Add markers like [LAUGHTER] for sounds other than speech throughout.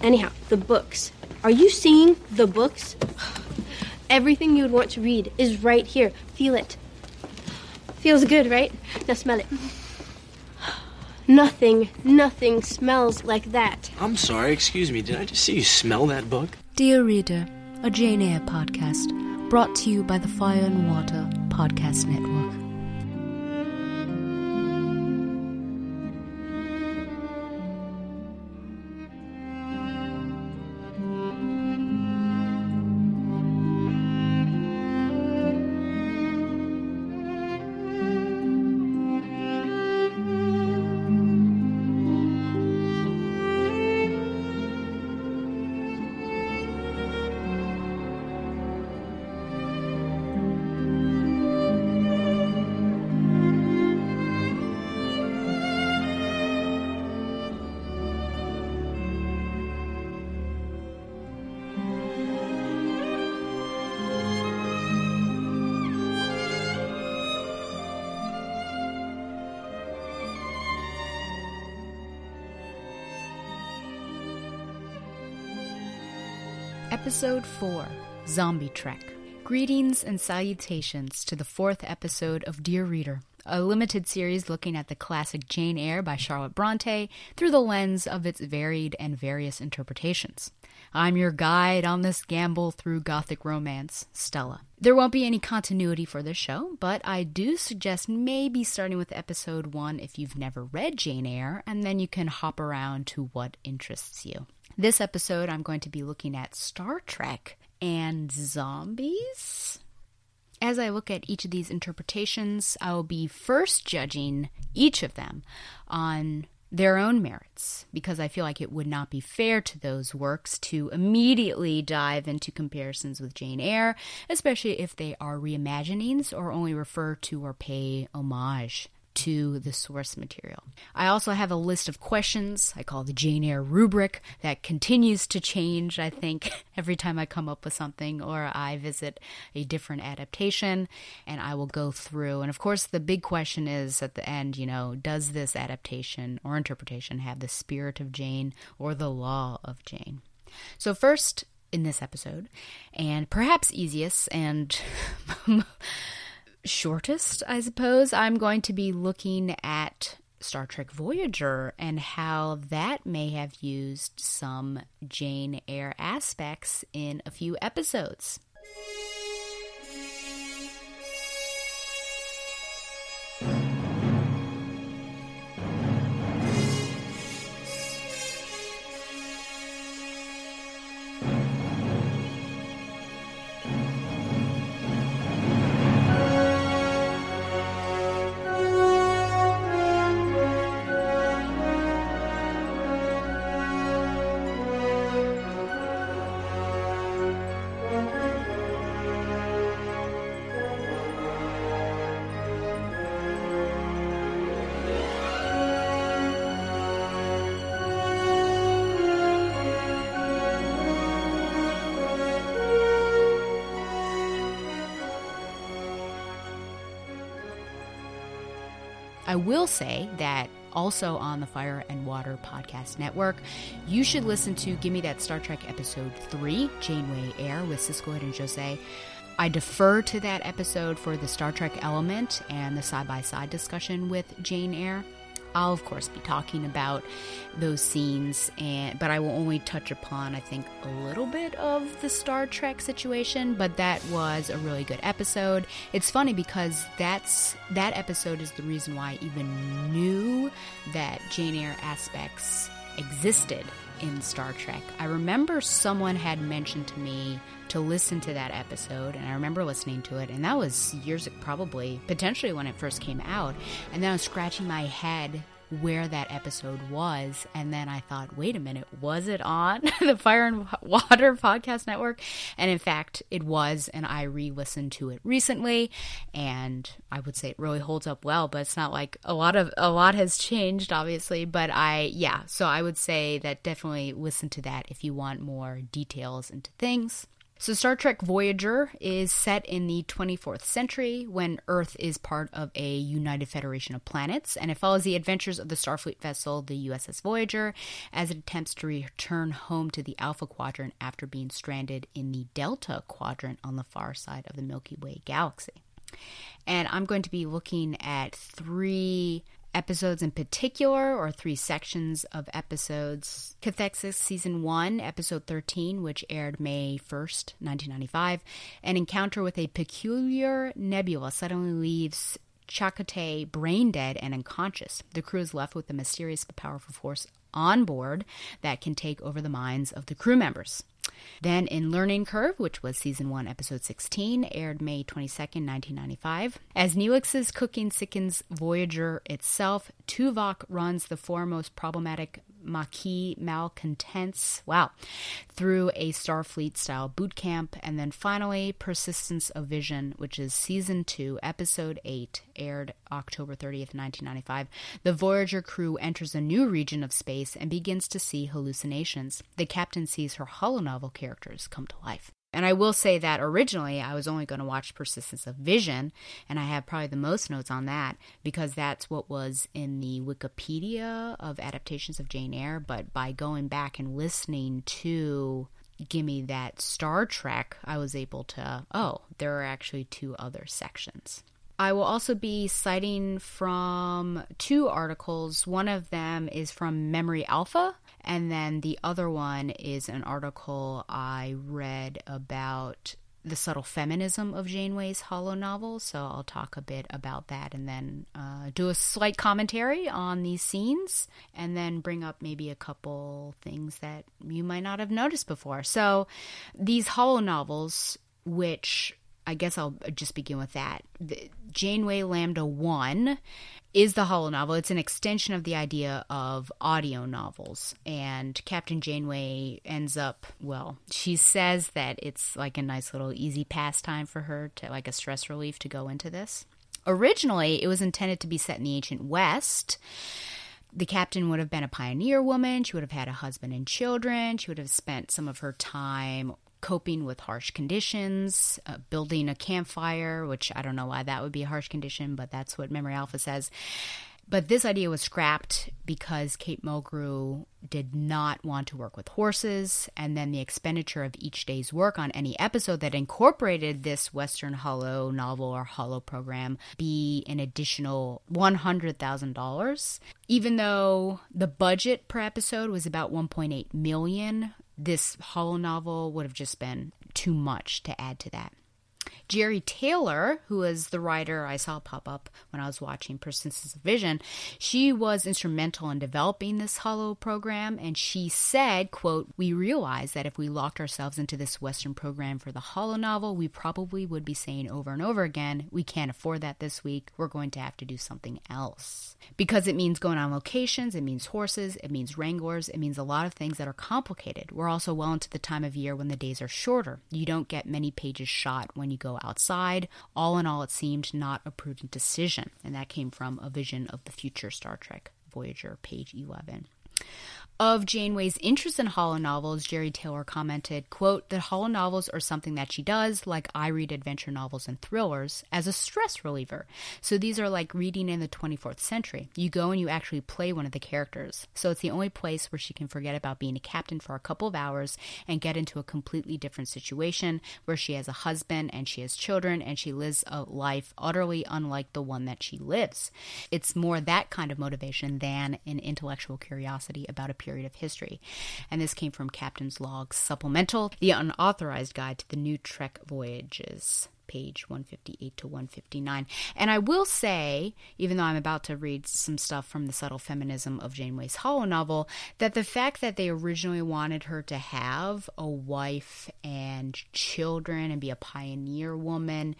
Anyhow, the books. Are you seeing the books? [SIGHS] Everything you would want to read is right here. Feel it. Feels good, right? Now smell it. [SIGHS] Nothing, nothing smells like that. I'm sorry, excuse me. Did I just see you smell that book? Dear Reader, a Jane Eyre podcast brought to you by the Fire and Water Podcast Network. Episode 4 Zombie Trek. Greetings and salutations to the fourth episode of Dear Reader, a limited series looking at the classic Jane Eyre by Charlotte Bronte through the lens of its varied and various interpretations. I'm your guide on this gamble through Gothic romance, Stella. There won't be any continuity for this show, but I do suggest maybe starting with episode 1 if you've never read Jane Eyre, and then you can hop around to what interests you. This episode, I'm going to be looking at Star Trek and zombies. As I look at each of these interpretations, I will be first judging each of them on their own merits because I feel like it would not be fair to those works to immediately dive into comparisons with Jane Eyre, especially if they are reimaginings or only refer to or pay homage to the source material. I also have a list of questions I call the Jane Eyre rubric that continues to change, I think, [LAUGHS] every time I come up with something or I visit a different adaptation and I will go through. And of course, the big question is at the end, you know, does this adaptation or interpretation have the spirit of Jane or the law of Jane? So, first, in this episode, and perhaps easiest and [LAUGHS] shortest, I suppose, I'm going to be looking at Star Trek Voyager and how that may have used some Jane Eyre aspects in a few episodes. I will say that also on the Fire and Water Podcast Network, you should listen to Give Me That Star Trek Episode 3, Janeway Eyre with Siskoid and Jose. I defer to that episode for the Star Trek element and the side by side discussion with Jane Eyre. I'll of course be talking about those scenes and but I will only touch upon I think a little bit of the Star Trek situation, but that was a really good episode. It's funny because that's that episode is the reason why I even knew that Jane Eyre aspects existed in Star Trek. I remember someone had mentioned to me to listen to that episode, and I remember listening to it, and that was years, probably, potentially when it first came out. And then I was scratching my head where that episode was, and then I thought, wait a minute, was it on [LAUGHS] the Fire and Water Podcast Network? And in fact, it was, and I re listened to it recently, and I would say it really holds up well, but it's not like a lot of a lot has changed, obviously. But I, yeah, so I would say that definitely listen to that if you want more details into things. So, Star Trek Voyager is set in the 24th century when Earth is part of a united federation of planets, and it follows the adventures of the Starfleet vessel, the USS Voyager, as it attempts to return home to the Alpha Quadrant after being stranded in the Delta Quadrant on the far side of the Milky Way galaxy. And I'm going to be looking at three episodes in particular, or three sections of episodes. Cathexis Season 1, Episode 13, which aired May 1st, 1995. An encounter with a peculiar nebula suddenly leaves Chakotay brain dead and unconscious. The crew is left with a mysterious but powerful force on board that can take over the minds of the crew members. Then in Learning Curve, which was season 1, episode 16, aired May 22nd, 1995. As Neelix's cooking sickens Voyager itself, Tuvok runs the foremost problematic Maquis malcontents, wow, through a Starfleet style boot camp. And then finally, Persistence of Vision, which is season 2, episode 8, aired October 30th, 1995. The Voyager crew enters a new region of space and begins to see hallucinations. The captain sees her holonovel characters come to life. And I will say that originally I was only going to watch Persistence of Vision, and I have probably the most notes on that because that's what was in the Wikipedia of adaptations of Jane Eyre. But by going back and listening to Gimme That Star Trek, I was able to, oh, there are actually two other sections. I will also be citing from two articles. One of them is from Memory Alpha, and then the other one is an article I read about the subtle feminism of Janeway's holonovel. So I'll talk a bit about that and then uh, do a slight commentary on these scenes and then bring up maybe a couple things that you might not have noticed before. So these Holo novels, which I guess I'll just begin with that. The Janeway Lambda 1 is the holo novel. It's an extension of the idea of audio novels. And Captain Janeway ends up, well, she says that it's like a nice little easy pastime for her to, like a stress relief to go into this. Originally, it was intended to be set in the ancient West the captain would have been a pioneer woman. She would have had a husband and children. She would have spent some of her time coping with harsh conditions, uh, building a campfire, which I don't know why that would be a harsh condition, but that's what Memory Alpha says. But this idea was scrapped because Kate Mulgrew did not want to work with horses, and then the expenditure of each day's work on any episode that incorporated this Western Holo novel or Holo program be an additional $100,000. Even though the budget per episode was about 1.8 million, this holo novel would have just been too much to add to that. Jeri Taylor, who is the writer I saw pop up when I was watching Persistence of Vision, she was instrumental in developing this Holo program, and she said, quote, We realized that if we locked ourselves into this Western program for the Holo novel, we probably would be saying over and over again, we can't afford that this week, we're going to have to do something else. Because it means going on locations, it means horses, it means wranglers, it means a lot of things that are complicated. We're also well into the time of year when the days are shorter. You don't get many pages shot when you go outside. All in all, it seemed not a prudent decision. And that came from A Vision of the Future Star Trek Voyager, page 11 of Janeway's interest in holo novels, Jeri Taylor commented, quote, that holo novels are something that she does, like I read adventure novels and thrillers, as a stress reliever. So these are like reading in the 24th century. You go and you actually play one of the characters. So it's the only place where she can forget about being a captain for a couple of hours and get into a completely different situation where she has a husband and she has children and she lives a life utterly unlike the one that she lives. It's more that kind of motivation than an intellectual curiosity about a period of history. And this came from Captain's Log Supplemental, the unauthorized guide to the new Trek voyages page 158 to 159. And I will say, even though I'm about to read some stuff from the subtle feminism of Janeway's Holo novel, that the fact that they originally wanted her to have a wife and children and be a pioneer woman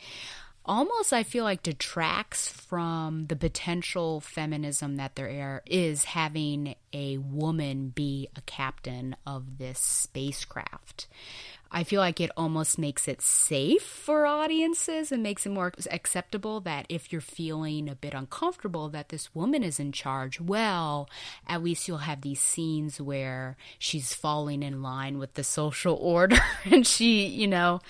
almost I feel like detracts from the potential feminism that there is having a woman be a captain of this spacecraft. I feel like it almost makes it safe for audiences and makes it more acceptable that if you're feeling a bit uncomfortable that this woman is in charge, well, at least you'll have these scenes where she's falling in line with the social [LAUGHS] order and she, you know,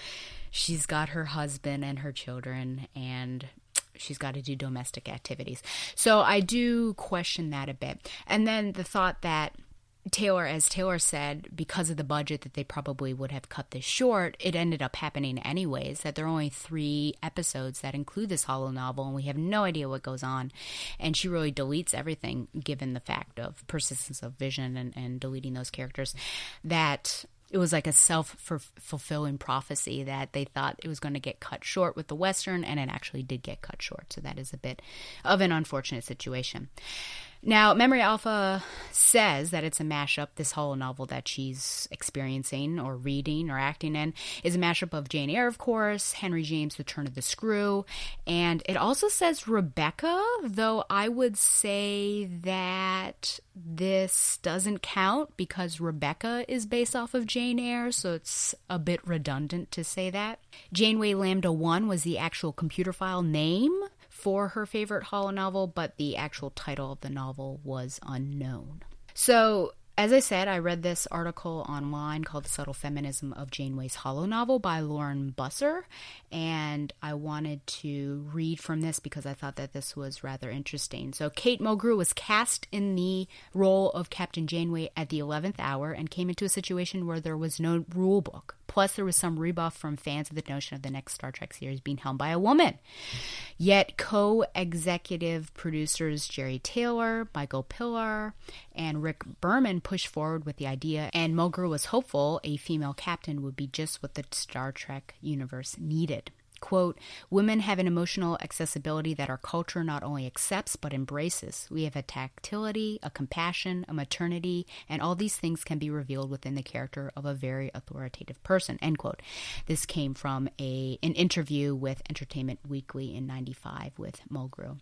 she's got her husband and her children and she's got to do domestic activities. So I do question that a bit. And then the thought that Taylor, as Taylor said, because of the budget that they probably would have cut this short, it ended up happening anyways. That there are only three episodes that include this holo novel, and we have no idea what goes on. And she really deletes everything, given the fact of persistence of vision and, and deleting those characters. That it was like a self fulfilling prophecy that they thought it was going to get cut short with the Western, and it actually did get cut short. So that is a bit of an unfortunate situation. Now, Memory Alpha says that it's a mashup. This whole novel that she's experiencing or reading or acting in is a mashup of Jane Eyre, of course, Henry James' The Turn of the Screw, and it also says Rebecca, though I would say that this doesn't count because Rebecca is based off of Jane Eyre, so it's a bit redundant to say that. Janeway Lambda 1 was the actual computer file name for her favorite holo novel, but the actual title of the novel was unknown. So, as I said, I read this article online called The Subtle Feminism of Janeway's Holo Novel by Lauren Busser, and I wanted to read from this because I thought that this was rather interesting. So, Kate Mulgrew was cast in the role of Captain Janeway at the 11th hour and came into a situation where there was no rule book. Plus, there was some rebuff from fans of the notion of the next Star Trek series being helmed by a woman. Yet, co executive producers Jeri Taylor, Michael Piller, and Rick Berman pushed forward with the idea, and Mulgrew was hopeful a female captain would be just what the Star Trek universe needed. Quote, women have an emotional accessibility that our culture not only accepts but embraces. We have a tactility, a compassion, a maternity, and all these things can be revealed within the character of a very authoritative person. End quote. This came from a an interview with Entertainment Weekly in 95 with Mulgrew.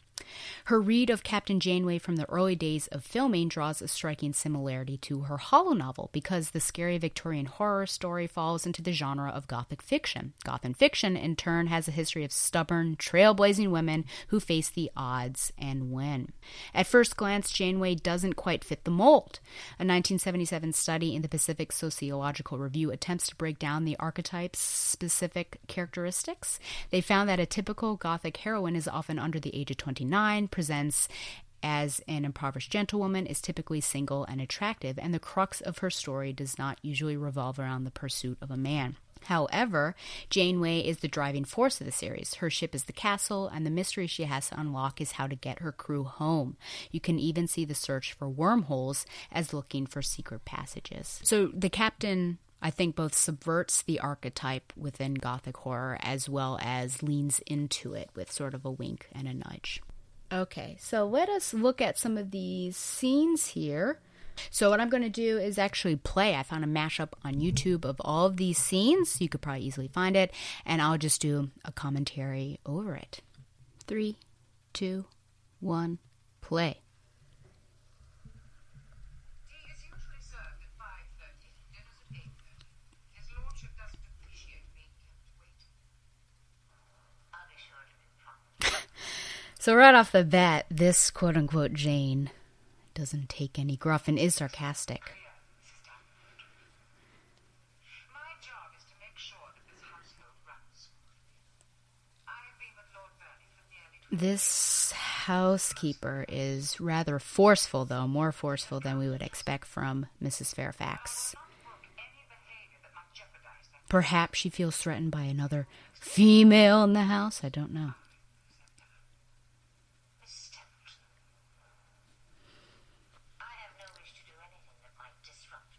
Her read of Captain Janeway from the early days of filming draws a striking similarity to her Holo novel because the scary Victorian horror story falls into the genre of Gothic fiction. Gothic fiction, in turn, has a history of stubborn, trailblazing women who face the odds and win. At first glance, Janeway doesn't quite fit the mold. A 1977 study in the Pacific Sociological Review attempts to break down the archetype's specific characteristics. They found that a typical Gothic heroine is often under the age of 29 presents as an impoverished gentlewoman, is typically single and attractive, and the crux of her story does not usually revolve around the pursuit of a man. However, Janeway is the driving force of the series. Her ship is the castle, and the mystery she has to unlock is how to get her crew home. You can even see the search for wormholes as looking for secret passages. So the captain I think both subverts the archetype within Gothic horror as well as leans into it with sort of a wink and a nudge. Okay, so let us look at some of these scenes here. So, what I'm going to do is actually play. I found a mashup on YouTube of all of these scenes. You could probably easily find it, and I'll just do a commentary over it. Three, two, one, play. So, right off the bat, this quote unquote Jane doesn't take any gruff and is sarcastic. This housekeeper is rather forceful, though, more forceful than we would expect from Mrs. Fairfax. Perhaps she feels threatened by another female in the house. I don't know.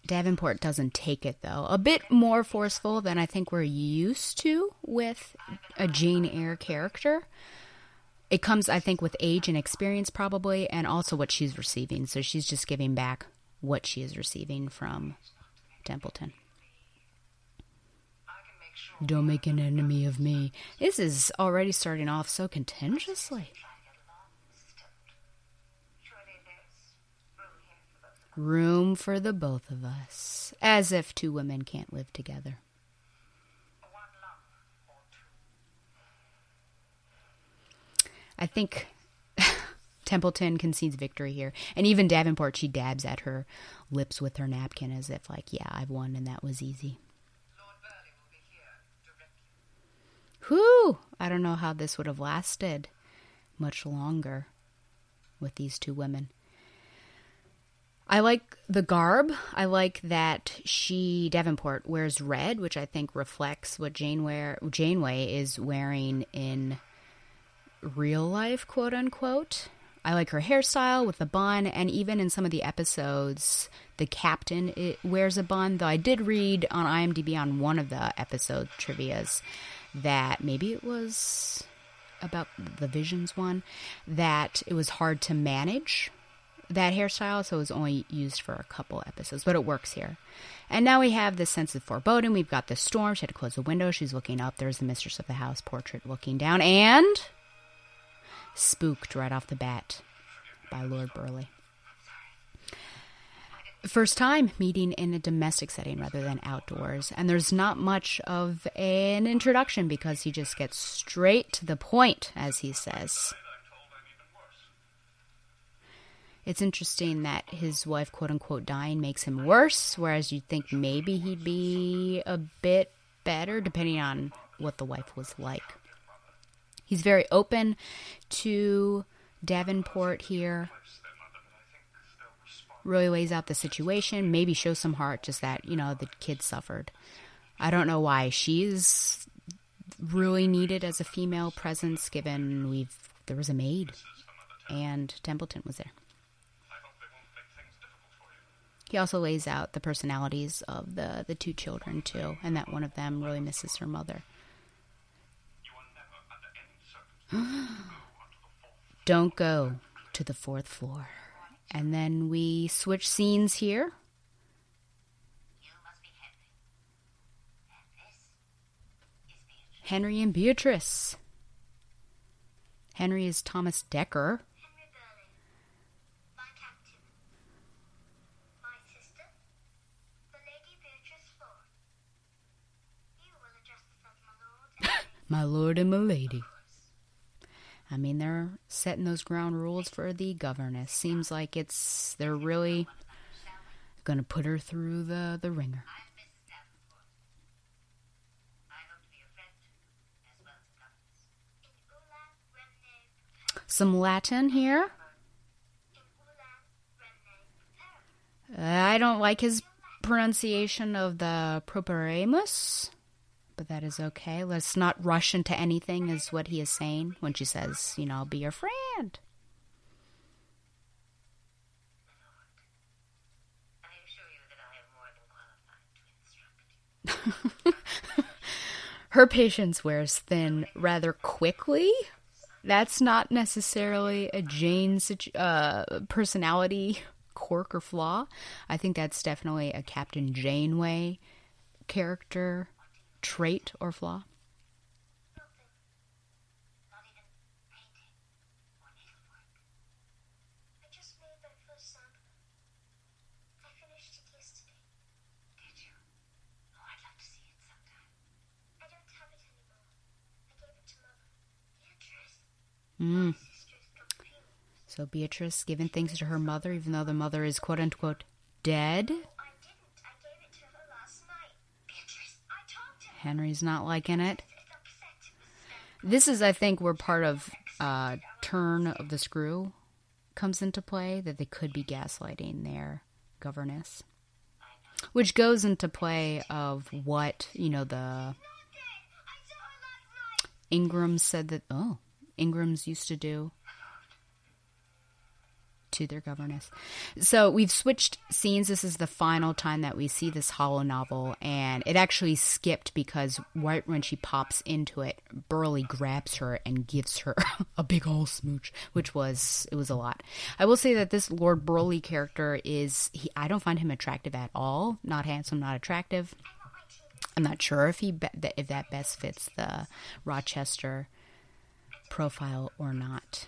Davenport doesn't take it though. A bit more forceful than I think we're used to with a Jane Eyre character. It comes, I think, with age and experience probably, and also what she's receiving. So she's just giving back what she is receiving from Templeton. Don't make an enemy of me. This is already starting off so contentiously. Room for the both of us. As if two women can't live together. I think [LAUGHS] Templeton concedes victory here. And even Davenport, she dabs at her lips with her napkin as if, like, yeah, I've won and that was easy. Whew! I don't know how this would have lasted much longer with these two women. I like the garb. I like that she Davenport wears red, which I think reflects what Janeway Janeway is wearing in real life, quote unquote. I like her hairstyle with the bun, and even in some of the episodes, the captain it wears a bun. Though I did read on IMDb on one of the episode trivia's that maybe it was about the Visions one that it was hard to manage that hairstyle, so it was only used for a couple episodes, but it works here. And now we have this sense of foreboding. We've got the storm. She had to close the window. She's looking up. There's the mistress of the house portrait looking down, and spooked right off the bat by Lord Burleigh. First time meeting in a domestic setting rather than outdoors, and there's not much of an introduction because he just gets straight to the point, as he says. It's interesting that his wife, quote unquote, dying makes him worse, whereas you'd think maybe he'd be a bit better, depending on what the wife was like. He's very open to Davenport here. Really lays out the situation, maybe shows some heart, just that, you know, the kid suffered. I don't know why she's really needed as a female presence, given we've there was a maid and Templeton was there. He also lays out the personalities of the, the two children, too, and that one of them really misses her mother. [GASPS] Don't go to the fourth floor. And then we switch scenes here. Henry and Beatrice. Henry is Thomas Dekker. My lord and my lady. I mean, they're setting those ground rules for the governess. Seems like it's they're really going to put her through the the ringer. Some Latin here. Uh, I don't like his pronunciation of the properemus but that is okay. Let's not rush into anything, is what he is saying when she says, you know, I'll be your friend. Her patience wears thin rather quickly. That's not necessarily a Jane uh, personality quirk or flaw. I think that's definitely a Captain Janeway character trait or flaw? Mm. So Beatrice giving things to her mother, even though the mother is quote unquote dead. Henry's not liking it. This is, I think, where part of uh, turn of the screw comes into play that they could be gaslighting their governess, which goes into play of what you know the Ingrams said that oh Ingrams used to do to their governess. So we've switched scenes. This is the final time that we see this holo novel, and it actually skipped because right when she pops into it, Burleigh grabs her and gives her [LAUGHS] a big old smooch, which was it was a lot. I will say that this Lord Burleigh character is he. I don't find him attractive at all. Not handsome, not attractive. I'm not sure if he if that best fits the Rochester profile or not.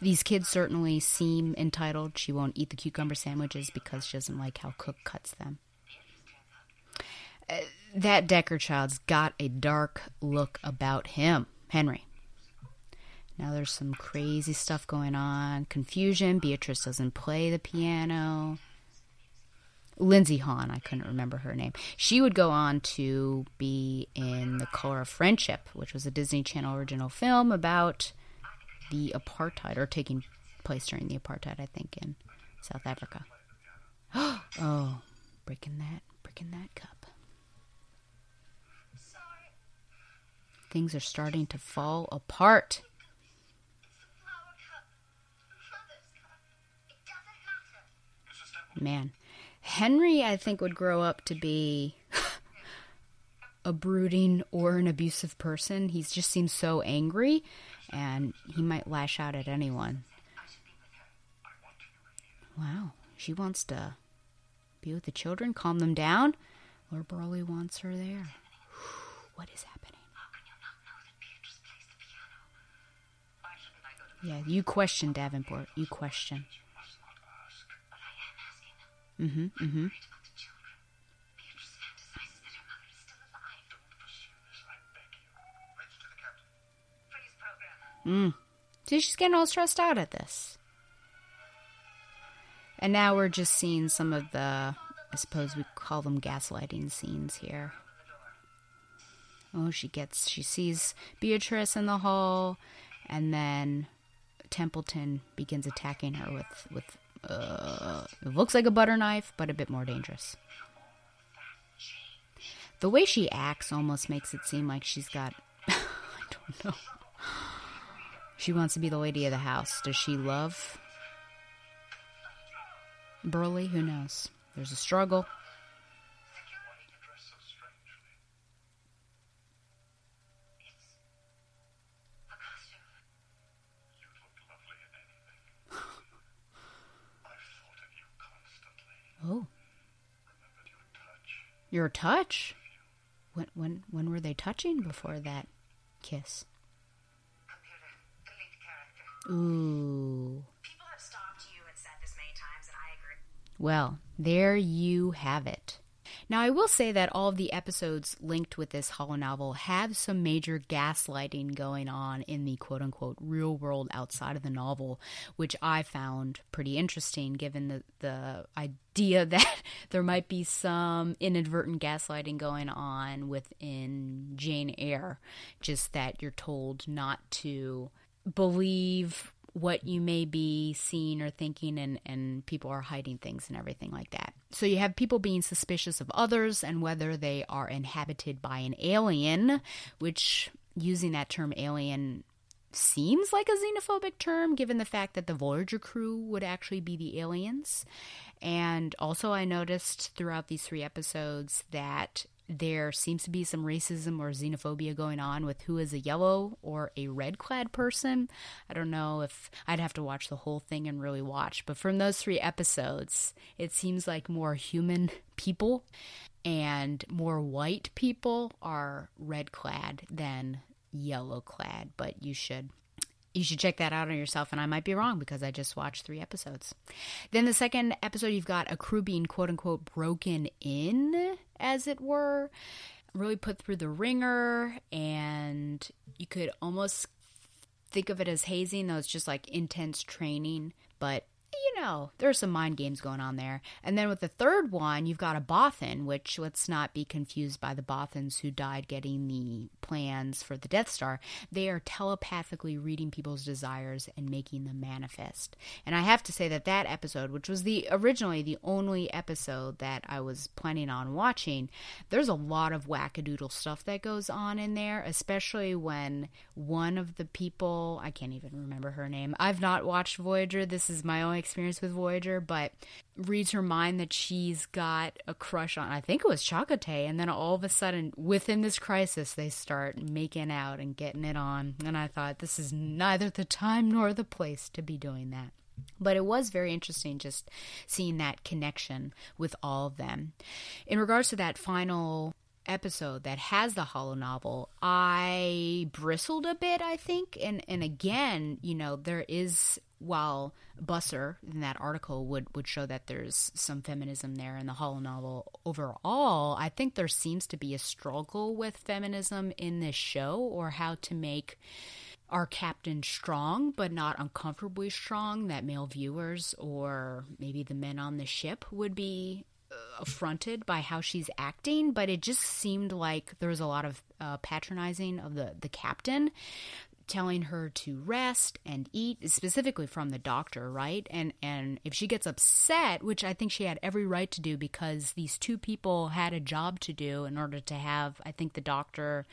These kids certainly seem entitled. She won't eat the cucumber sandwiches because she doesn't like how Cook cuts them. Uh, that Dekker child's got a dark look about him, Henry. Now there's some crazy stuff going on. Confusion. Beatrice doesn't play the piano. Lindsey Haun, I couldn't remember her name. She would go on to be in The Color of Friendship, which was a Disney Channel original film about the apartheid, or taking place during the apartheid, I think, in South Africa. [GASPS] oh, breaking that, breaking that cup. Things are starting to fall apart. Man, Henry, I think, would grow up to be [LAUGHS] a brooding or an abusive person. He just seems so angry, and he might lash out at anyone. Wow, she wants to be with the children, calm them down. Lord Burleigh wants her there. [SIGHS] What is happening? Yeah, you question, Davenport. You question. Mm-hmm, mm-hmm. Mm. See, she's getting all stressed out at this. And now we're just seeing some of the, I suppose we call them gaslighting scenes here. Oh, she gets, she sees Beatrice in the hall, and then Templeton begins attacking her with, with uh, it looks like a butter knife, but a bit more dangerous. The way she acts almost makes it seem like she's got. [LAUGHS] I don't know. She wants to be the lady of the house. Does she love Burleigh? Who knows? There's a struggle. Oh. Your touch? When when when were they touching before that kiss? Ooh. People have stopped you and said this many times and I agree. Well, there you have it. Now, I will say that all of the episodes linked with this holo novel have some major gaslighting going on in the quote unquote real world outside of the novel, which I found pretty interesting given the, the idea [LAUGHS] that there might be some inadvertent gaslighting going on within Jane Eyre. Just that you're told not to believe what you may be seeing or thinking and, and people are hiding things and everything like that. So you have people being suspicious of others and whether they are inhabited by an alien, which using that term alien seems like a xenophobic term given the fact that the Voyager crew would actually be the aliens. And also, I noticed throughout these three episodes that there seems to be some racism or xenophobia going on with who is a yellow or a red clad person. I don't know if I'd have to watch the whole thing and really watch, but from those three episodes, it seems like more human [LAUGHS] people and more white people are red clad than yellow clad, but you should you should check that out on yourself and i might be wrong because i just watched three episodes. Then the second episode you've got a crew being quote unquote broken in as it were really put through the ringer and you could almost think of it as hazing though it's just like intense training but you know, there's some mind games going on there. And then with the third one, you've got a Bothan, which let's not be confused by the Bothans who died getting the plans for the Death Star. They are telepathically reading people's desires and making them manifest. And I have to say that that episode, which was the originally the only episode that I was planning on watching, there's a lot of wackadoodle stuff that goes on in there, especially when one of the people, I can't even remember her name. I've not watched Voyager. This is my only experience with Voyager, but reads her mind that she's got a crush on, I think it was Chakotay, and then all of a sudden, within this crisis, they start making out and getting it on. And I thought, this is neither the time nor the place to be doing that. But it was very interesting just seeing that connection with all of them. In regards to that final episode that has the holo novel, I bristled a bit, I think. And and again, you know, there is while Busser in that article would, would show that there's some feminism there in the Holo novel overall, I think there seems to be a struggle with feminism in this show or how to make our captain strong, but not uncomfortably strong that male viewers or maybe the men on the ship would be uh, affronted by how she's acting. But it just seemed like there was a lot of uh, patronizing of the the captain telling her to rest and eat specifically from the doctor right? And and if she gets upset which i think she had every right to do because these two people had a job to do in order to have i think the doctor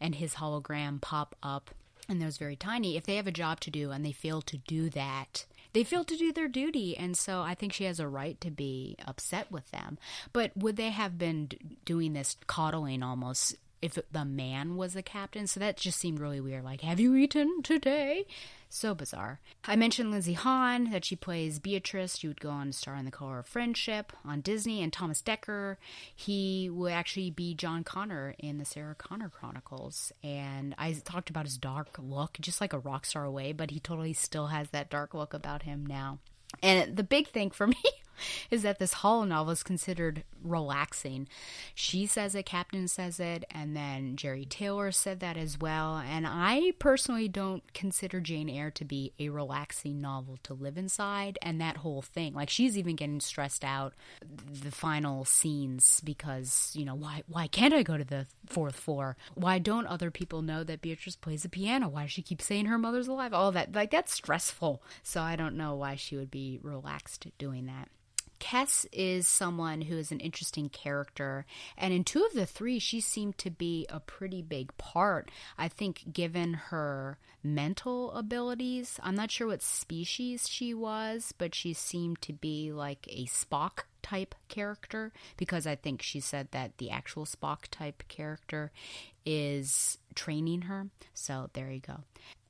and his hologram pop up and those very tiny. If they have a job to do and they fail to do that they fail to do their duty. And so i think she has a right to be upset with them. But would they have been doing this coddling almost if the man was the captain. So that just seemed really weird. Like, have you eaten today? So bizarre. I mentioned Lindsey Haun, that she plays Beatrice. She would go on to star in The Color of Friendship on Disney. And Thomas Dekker, he would actually be John Connor in the Sarah Connor Chronicles. And I talked about his dark look, just like a rock star away, but he totally still has that dark look about him now. And the big thing for [LAUGHS] me is that this holo novel is considered relaxing. She says it, Captain says it, and then Jeri Taylor said that as well. And I personally don't consider Jane Eyre to be a relaxing novel to live inside, and that whole thing. Like she's even getting stressed out the final scenes because you know why why can't I go to the fourth floor? Why don't other people know that Beatrice plays the piano? Why does she keep saying her mother's alive? All that like that's stressful. So I don't know why she would be relaxed doing that. Kes is someone who is an interesting character, and in two of the three, she seemed to be a pretty big part. I think, given her mental abilities, I'm not sure what species she was, but she seemed to be like a Spock type character because I think she said that the actual Spock type character is training her. So there you go.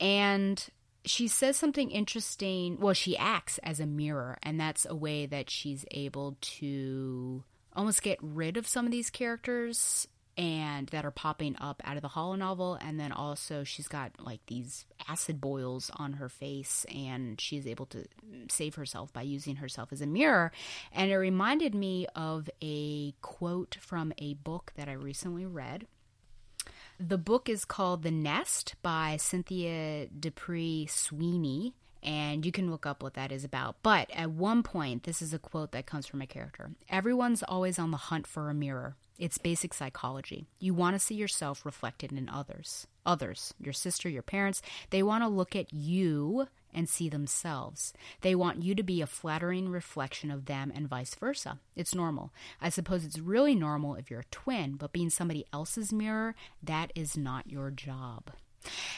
And she says something interesting. Well, she acts as a mirror, and that's a way that she's able to almost get rid of some of these characters and that are popping up out of the Holo novel. And then also she's got like these acid boils on her face and she's able to save herself by using herself as a mirror. And it reminded me of a quote from a book that I recently read the book is called The Nest by Cynthia D'Aprix Sweeney, and you can look up what that is about. But at one point, this is a quote that comes from a character Everyone's always on the hunt for a mirror. It's basic psychology. You want to see yourself reflected in others. Others, your sister, your parents, they want to look at you and see themselves. They want you to be a flattering reflection of them and vice versa. It's normal. I suppose it's really normal if you're a twin, but being somebody else's mirror, that is not your job.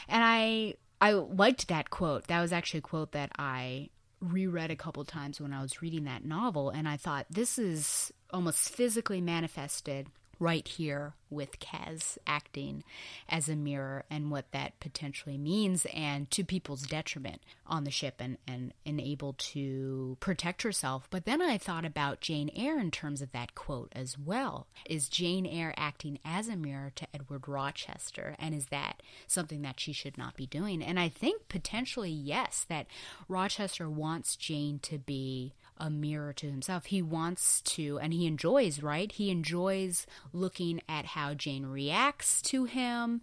And I I liked that quote. That was actually a quote that I reread a couple times when I was reading that novel and I thought this is almost physically manifested right here with Kes acting as a mirror and what that potentially means and to people's detriment on the ship and, and, and able to protect herself. But then I thought about Jane Eyre in terms of that quote as well. Is Jane Eyre acting as a mirror to Edward Rochester? And is that something that she should not be doing? And I think potentially yes, that Rochester wants Jane to be a mirror to himself. He wants to, and he enjoys, right? He enjoys looking at how Jane reacts to him,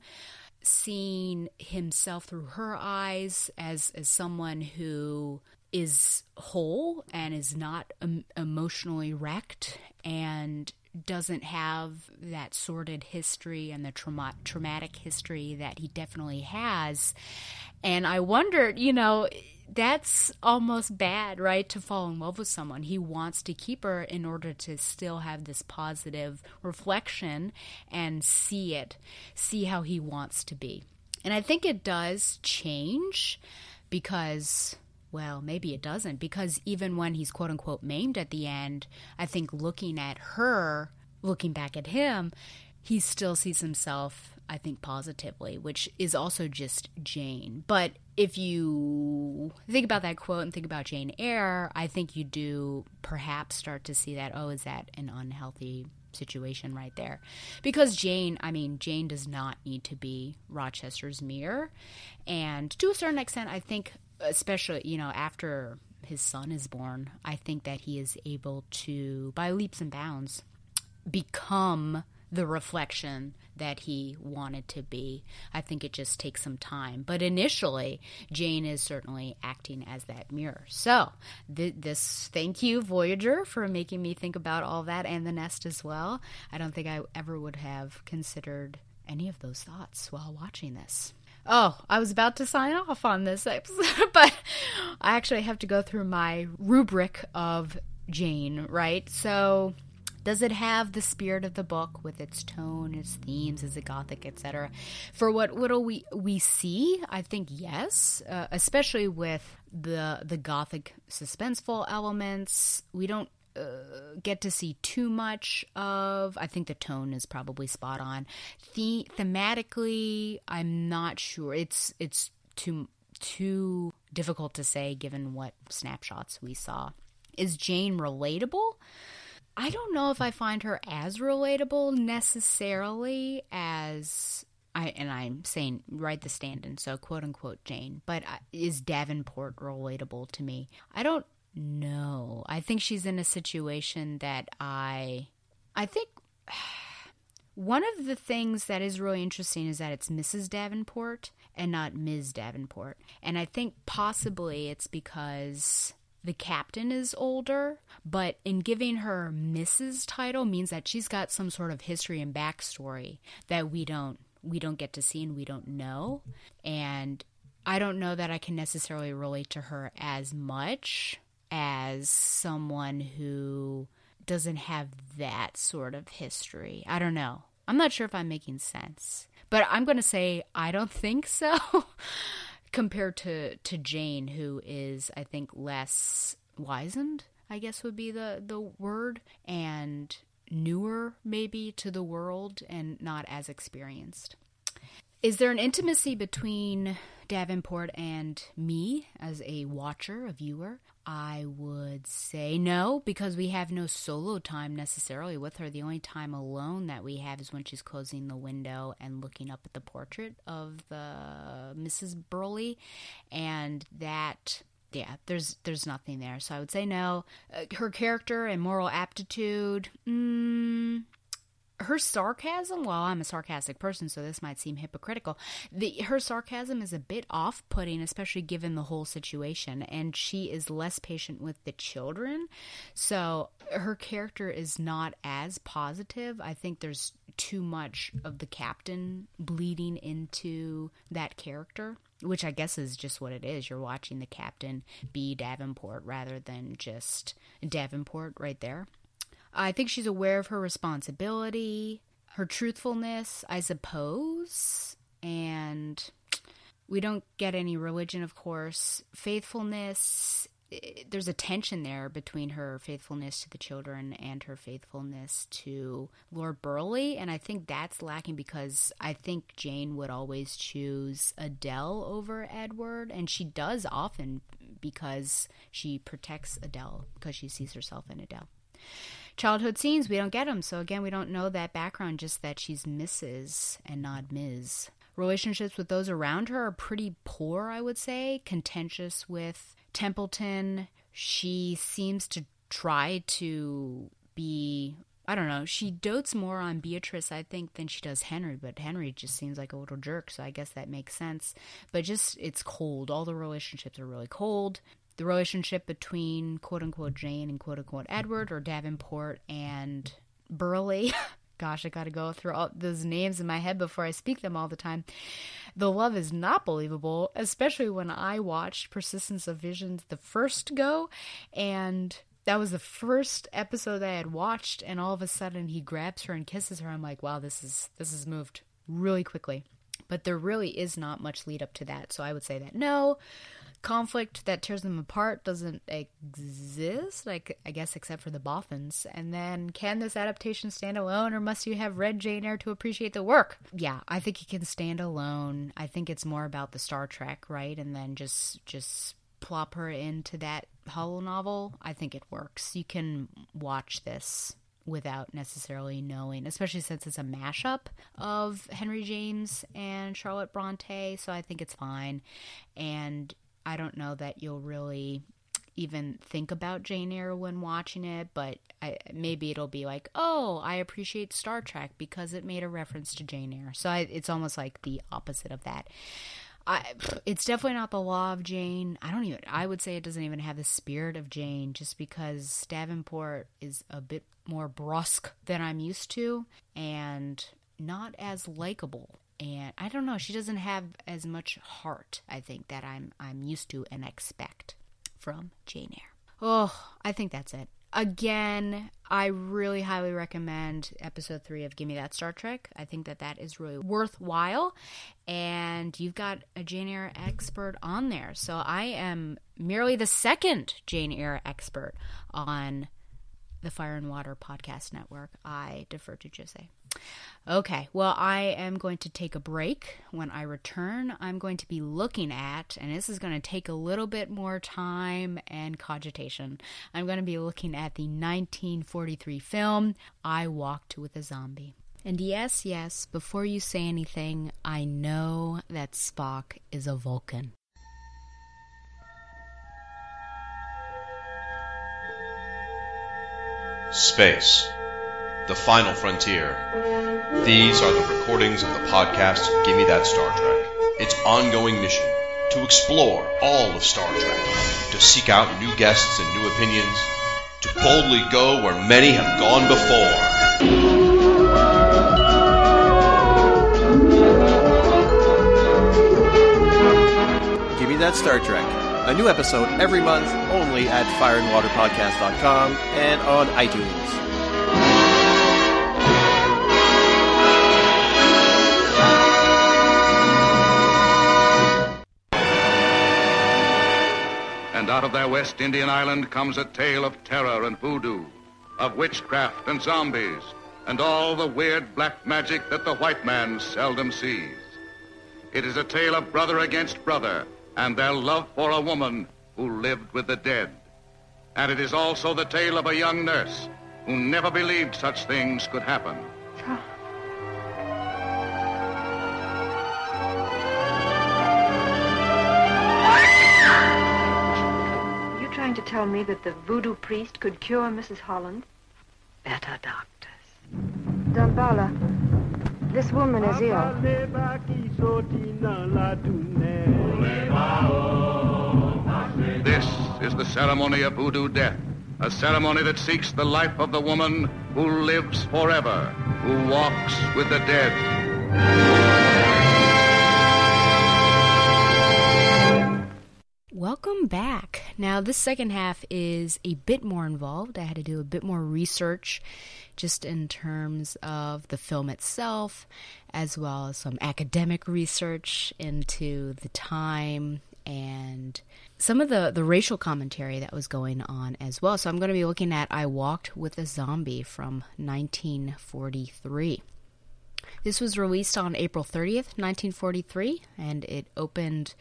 seeing himself through her eyes as, as someone who is whole and is not emotionally wrecked and doesn't have that sordid history and the trauma- traumatic history that he definitely has. And I wondered, you know, that's almost bad, right? To fall in love with someone. He wants to keep her in order to still have this positive reflection and see it, see how he wants to be. And I think it does change because, well, maybe it doesn't, because even when he's quote unquote maimed at the end, I think looking at her, looking back at him, he still sees himself I think positively, which is also just Jane. But if you think about that quote and think about Jane Eyre, I think you do perhaps start to see that, oh, is that an unhealthy situation right there? Because Jane, I mean, Jane does not need to be Rochester's mirror. And to a certain extent, I think, especially, you know, after his son is born, I think that he is able to, by leaps and bounds, become the reflection that he wanted to be. I think it just takes some time. But initially, Jane is certainly acting as that mirror. So, th- this thank you, Voyager, for making me think about all that and the nest as well. I don't think I ever would have considered any of those thoughts while watching this. Oh, I was about to sign off on this [LAUGHS] episode, but I actually have to go through my rubric of Jane, right? So, does it have the spirit of the book with its tone, its themes, is it gothic, etc.? For what what we we see, I think yes, uh, especially with the the gothic suspenseful elements. We don't uh, get to see too much of. I think the tone is probably spot on. The- thematically, I'm not sure. It's it's too too difficult to say given what snapshots we saw. Is Jane relatable? I don't know if I find her as relatable necessarily as I and I'm saying write the stand-in, so quote unquote Jane. But uh, is Davenport relatable to me? I don't know. I think she's in a situation that I, I think. [SIGHS] One of the things that is really interesting is that it's Mrs. Davenport and not Ms. Davenport. And I think possibly it's because the captain is older, but in giving her Mrs. title means that she's got some sort of history and backstory that we don't we don't get to see and we don't know. And I don't know that I can necessarily relate to her as much as someone who doesn't have that sort of history. I don't know. I'm not sure if I'm making sense. But I'm going to say I don't [LAUGHS] think so [LAUGHS] compared to to Jane who is I think less wizened, I guess would be the the word and newer maybe to the world and not as experienced. Is there an intimacy between Davenport and me as a watcher, a viewer? I would say no, because we have no solo time necessarily with her. The only time alone that we have is when she's closing the window and looking up at the portrait of the Mrs. Burleigh, and that yeah, there's there's nothing there. So I would say no. Uh, her character and moral aptitude, mm, her sarcasm well i'm a sarcastic person so this might seem hypocritical. The, her sarcasm is a bit off-putting especially given the whole situation and she is less patient with the children. So her character is not as positive. I think there's too much of the captain bleeding into that character which i guess is just what it is. You're watching the captain be davenport rather than just davenport right there I think she's aware of her responsibility, her truthfulness, I suppose, and we don't get any religion, of course. Faithfulness, eh, there's a tension there between her faithfulness to the children and her faithfulness to Lord Burleigh, and I think that's lacking because I think Jane would always choose Adele over Edward, and she does often because she protects Adele because she sees herself in Adele childhood scenes, we don't get them. So again, we don't know that background, just that she's Mrs. and not Ms. Relationships with those around her are pretty poor, I would say. Contentious with Templeton. She seems to try to be I don't know. She dotes more on Beatrice, I think, than she does Henry, but Henry just seems like a little jerk, so I guess that makes sense. But just, it's cold. All the relationships are really cold the relationship between quote unquote Jane and quote unquote Edward or Davenport and Burleigh. [LAUGHS] Gosh, I got to go through all those names in my head before I speak them all the time. The love is not believable, especially when I watched Persistence of Visions the first go, and that was the first episode that I had watched, and all of a sudden he grabs her and kisses her. I'm like, wow, this is this has moved really quickly. But there really is not much lead up to that, so I would say that no conflict that tears them apart doesn't exist, like I guess except for the Bothans. And then can this adaptation stand alone or must you have read Jane Eyre to appreciate the work? Yeah, I think it can stand alone. I think it's more about the Star Trek, right? And then just just plop her into that holo novel. I think it works. You can watch this without necessarily knowing, especially since it's a mashup of Henry James and Charlotte Bronte, so I think it's fine. And I don't know that you'll really even think about Jane Eyre when watching it, but I, maybe it'll be like, oh, I appreciate Star Trek because it made a reference to Jane Eyre. So I, it's almost like the opposite of that. I, it's definitely not the law of Jane. I don't even. I would say it doesn't even have the spirit of Jane, just because Davenport is a bit more brusque than I'm used to, and not as likable. And I don't know. She doesn't have as much heart. I think that I'm I'm used to and expect from Jane Eyre. Oh, I think that's it. Again, I really highly recommend episode three of Gimme That Star Trek. I think that that is really worthwhile. And you've got a Jane Eyre expert on there. So I am merely the second Jane Eyre expert on the Fire and Water Podcast Network. I defer to Jose. Okay, well, I am going to take a break. When I return, I'm going to be looking at, and this is going to take a little bit more time and cogitation. I'm going to be looking at the 1943 film, I Walked with a Zombie. And yes, yes, before you say anything, I know that Spock is a Vulcan. Space, the final frontier. These are the recordings of the podcast Gimme That Star Trek. Its ongoing mission to explore all of Star Trek, to seek out new guests and new opinions, to boldly go where many have gone before. Give me that Star Trek. A new episode every month only at fireandwaterpodcast.com and on iTunes. Out of their West Indian island comes a tale of terror and voodoo, of witchcraft and zombies, and all the weird black magic that the white man seldom sees. It is a tale of brother against brother and their love for a woman who lived with the dead. And it is also the tale of a young nurse who never believed such things could happen. You tell me that the voodoo priest could cure Mrs. Holland? Better doctors. Dambala, this woman is ill. This is the ceremony of voodoo death, a ceremony that seeks the life of the woman who lives forever, who walks with the dead. Welcome back. Now, this second half is a bit more involved. I had to do a bit more research just in terms of the film itself, as well as some academic research into the time and some of the, the racial commentary that was going on as well. So, I'm going to be looking at I Walked with a Zombie from 1943. This was released on April 30th, 1943, and it opened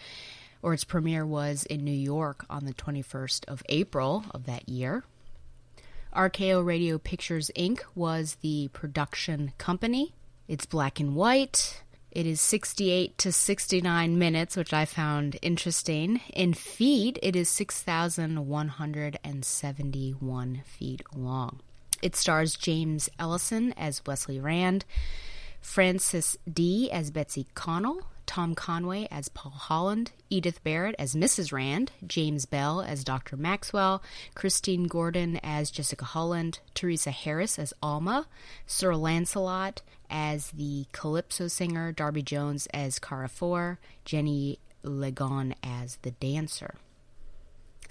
or its premiere was in New York on the 21st of April of that year. RKO Radio Pictures Inc. was the production company. It's black and white. It is 68 to 69 minutes, which I found interesting. In feet, it is 6,171 feet long. It stars James Ellison as Wesley Rand, Frances Dee. as Betsy Connell, Tom Conway as Paul Holland, Edith Barrett as Mrs. Rand, James Bell as Dr. Maxwell, Christine Gordon as Jessica Holland, Teresa Harris as Alma, Sir Lancelot as the Calypso singer, Darby Jones as Carrefour, Jenny Legon as the dancer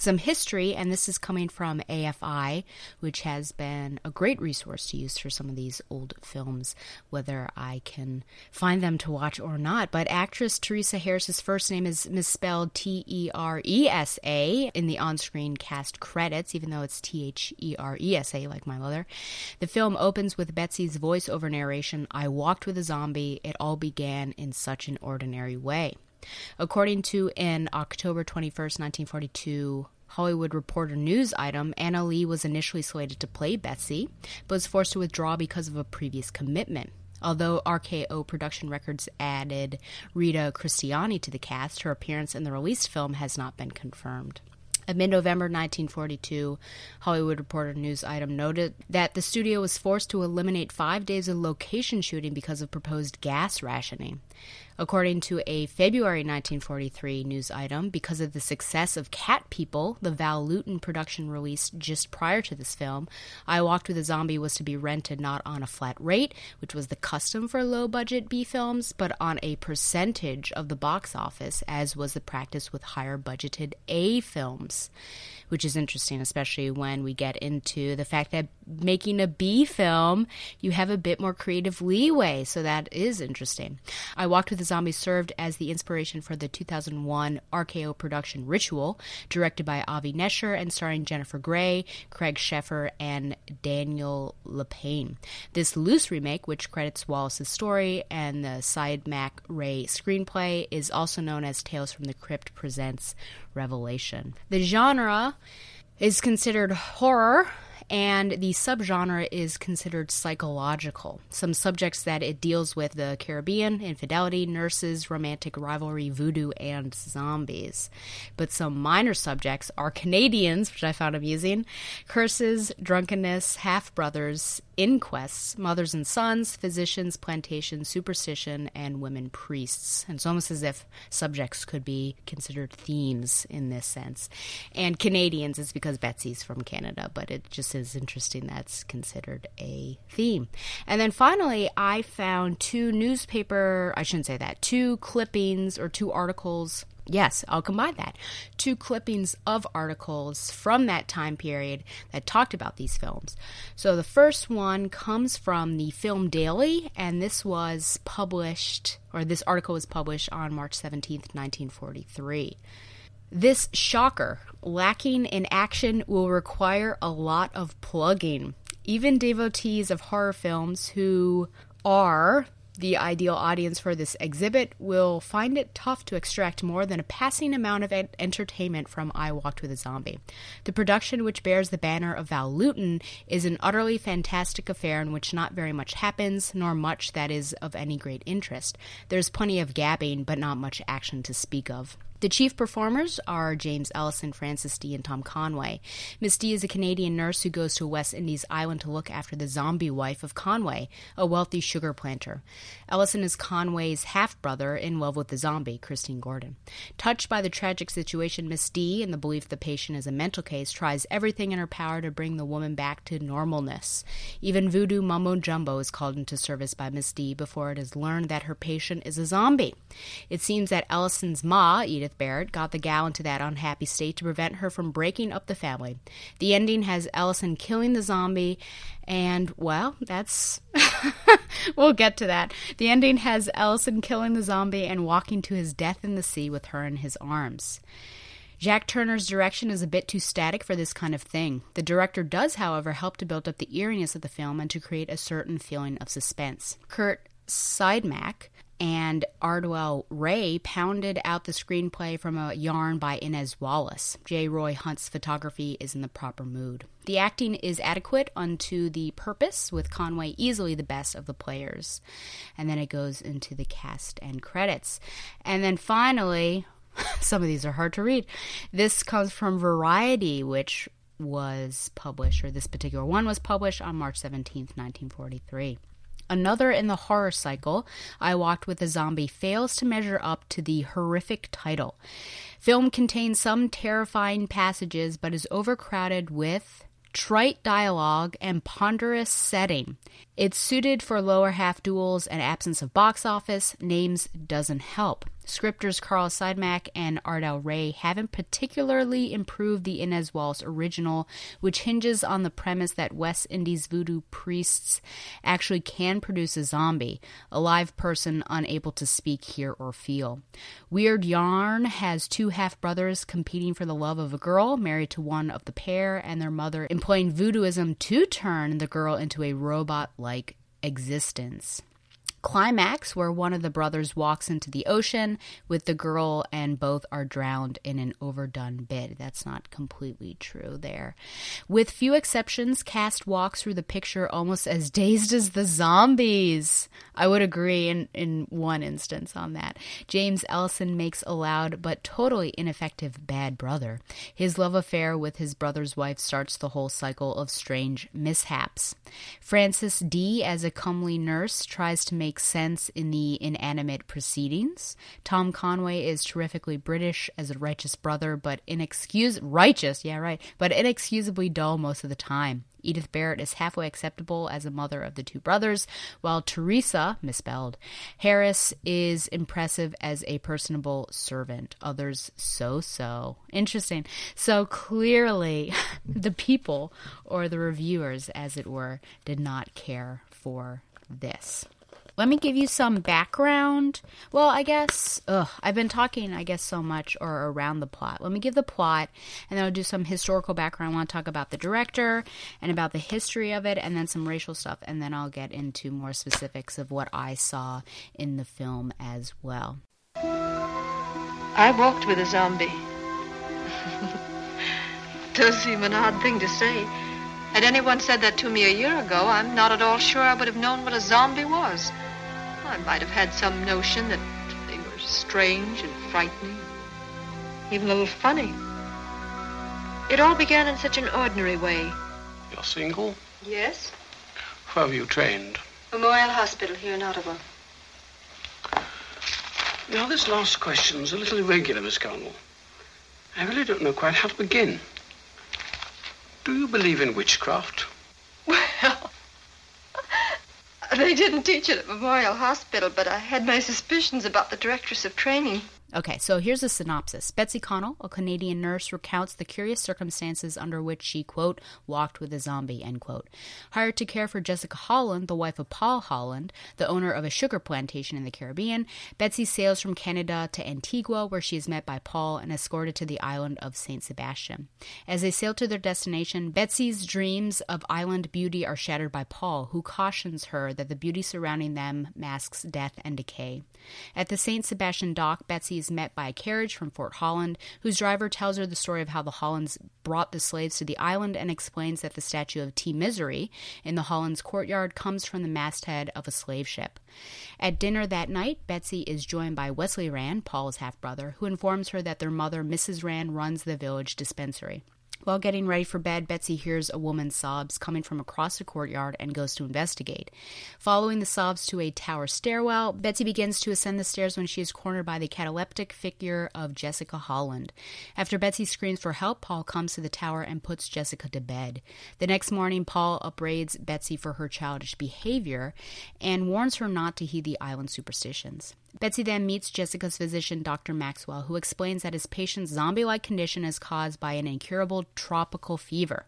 some history, and this is coming from AFI, which has been a great resource to use for some of these old films, whether I can find them to watch or not. But actress Teresa Harris's first name is misspelled T E R E S A in the on screen cast credits, even though it's T H E R E S A, like my mother. The film opens with Betsy's voiceover narration I walked with a zombie. It all began in such an ordinary way. According to an October 21st, 1942 Hollywood Reporter news item, Anna Lee was initially slated to play Betsy, but was forced to withdraw because of a previous commitment. Although RKO Production Records added Rita Christiani to the cast, her appearance in the released film has not been confirmed. A mid November 1942 Hollywood Reporter news item noted that the studio was forced to eliminate five days of location shooting because of proposed gas rationing. According to a February 1943 news item, because of the success of Cat People, the Val Lewton production released just prior to this film, I Walked with a Zombie was to be rented not on a flat rate, which was the custom for low budget B films, but on a percentage of the box office, as was the practice with higher budgeted A films which is interesting, especially when we get into the fact that making a B film, you have a bit more creative leeway. So that is interesting. I Walked with the Zombie served as the inspiration for the 2001 RKO production Ritual, directed by Avi Nesher and starring Jennifer Grey, Craig Sheffer, and Daniel Lapaine. This loose remake, which credits Wallace's story and the Siodmak Wray screenplay, is also known as Tales from the Crypt Presents Revelation. The genre is considered horror and the subgenre is considered psychological. Some subjects that it deals with the Caribbean, infidelity, nurses, romantic rivalry, voodoo, and zombies. But some minor subjects are Canadians, which I found amusing, curses, drunkenness, half brothers, inquests, mothers and sons, physicians, plantations, superstition, and women priests. And it's almost as if subjects could be considered themes in this sense. And Canadians is because Betsy's from Canada, but it just is interesting that's considered a theme. And then finally, I found two newspaper, I shouldn't say that, two clippings or two articles Yes, I'll combine that. Two clippings of articles from that time period that talked about these films. So the first one comes from the Film Daily, and this was published, or this article was published on March 17th, 1943. This shocker, lacking in action, will require a lot of plugging. Even devotees of horror films who are the ideal audience for this exhibit will find it tough to extract more than a passing amount of entertainment from I Walked with a Zombie. The production, which bears the banner of Val Lewton, is an utterly fantastic affair in which not very much happens, nor much that is of any great interest. There's plenty of gabbing, but not much action to speak of. The chief performers are James Ellison, Frances Dee, and Tom Conway. Miss Dee is a Canadian nurse who goes to a West Indies island to look after the zombie wife of Conway, a wealthy sugar planter. Ellison is Conway's half brother in love with the zombie, Christine Gordon. Touched by the tragic situation, Miss Dee, in the belief the patient is a mental case, tries everything in her power to bring the woman back to normalness. Even voodoo mumbo jumbo is called into service by Miss Dee before it is learned that her patient is a zombie. It seems that Ellison's ma, Edith Edith Barrett got the gal into that unhappy state to prevent her from breaking up the family. The ending has Ellison killing the zombie, and well, that's. [LAUGHS] we'll get to that. The ending has Ellison killing the zombie and walking to his death in the sea with her in his arms. Jacques Tourneur's direction is a bit too static for this kind of thing. The director does, however, help to build up the eeriness of the film and to create a certain feeling of suspense. Curt Siodmak and Ardel Wray pounded out the screenplay from a yarn by Inez Wallace. J. Roy Hunt's photography is in the proper mood. The acting is adequate unto the purpose, with Conway easily the best of the players. And then it goes into the cast and credits. And then finally, [LAUGHS] some of these are hard to read. This comes from Variety, which was published, or this particular one was published on March 17th, 1943. Another in the horror cycle, I Walked with a Zombie, fails to measure up to the horrific title. Film contains some terrifying passages, but is overcrowded with trite dialogue and ponderous setting. It's suited for lower half duels and absence of box office. Names doesn't help. Scripters Carl Siodmak and Ardel Wray haven't particularly improved the Inez Wallace original, which hinges on the premise that West Indies voodoo priests actually can produce a zombie, a live person unable to speak, hear, or feel. Weird Yarn has two half brothers competing for the love of a girl, married to one of the pair, and their mother employing voodooism to turn the girl into a robot like existence. Climax where one of the brothers walks into the ocean with the girl and both are drowned in an overdone bit. That's not completely true there. With few exceptions, cast walks through the picture almost as dazed as the zombies. I would agree in, in one instance on that. James Ellison makes a loud but totally ineffective bad brother. His love affair with his brother's wife starts the whole cycle of strange mishaps. Frances Dee, as a comely nurse, tries to make sense in the inanimate proceedings. Tom Conway is terrifically British as a righteous brother, but inexcusable righteous, yeah, right, but inexcusably dull most of the time. Edith Barrett is halfway acceptable as a mother of the two brothers, while Teresa, misspelled, Harris is impressive as a personable servant. Others so so. Interesting. So clearly, [LAUGHS] the people, or the reviewers, as it were, did not care for this. Let me give you some background. Well, I guess, ugh, I've been talking, I guess, so much or around the plot. Let me give the plot, and then I'll do some historical background. I want to talk about the director and about the history of it, and then some racial stuff, and then I'll get into more specifics of what I saw in the film as well. I walked with a zombie. [LAUGHS] Does seem an odd thing to say. Had anyone said that to me a year ago, I'm not at all sure I would have known what a zombie was. I might have had some notion that they were strange and frightening, even a little funny. It all began in such an ordinary way. You're single? Yes? Where have you trained? Memorial Hospital here in Ottawa. Now, this last question's a little irregular, Miss Carnell. I really don't know quite how to begin. Do you believe in witchcraft? Well, they didn't teach it at Memorial Hospital, but I had my suspicions about the directress of training. Okay, so here's a synopsis. Betsy Connell, a Canadian nurse, recounts the curious circumstances under which she, quote, walked with a zombie, end quote. Hired to care for Jessica Holland, the wife of Paul Holland, the owner of a sugar plantation in the Caribbean, Betsy sails from Canada to Antigua, where she is met by Paul and escorted to the island of St. Sebastian. As they sail to their destination, Betsy's dreams of island beauty are shattered by Paul, who cautions her that the beauty surrounding them masks death and decay. At the St. Sebastian dock, Betsy is met by a carriage from Fort Holland, whose driver tells her the story of how the Hollands brought the slaves to the island and explains that the statue of Ti-Misery in the Hollands courtyard comes from the masthead of a slave ship. At dinner that night, Betsy is joined by Wesley Rand, Paul's half brother, who informs her that their mother, Mrs. Rand, runs the village dispensary. While getting ready for bed, Betsy hears a woman's sobs coming from across the courtyard and goes to investigate. Following the sobs to a tower stairwell, Betsy begins to ascend the stairs when she is cornered by the cataleptic figure of Jessica Holland. After Betsy screams for help, Paul comes to the tower and puts Jessica to bed. The next morning, Paul upbraids Betsy for her childish behavior and warns her not to heed the island superstitions. Betsy then meets Jessica's physician, Dr. Maxwell, who explains that his patient's zombie like condition is caused by an incurable tropical fever.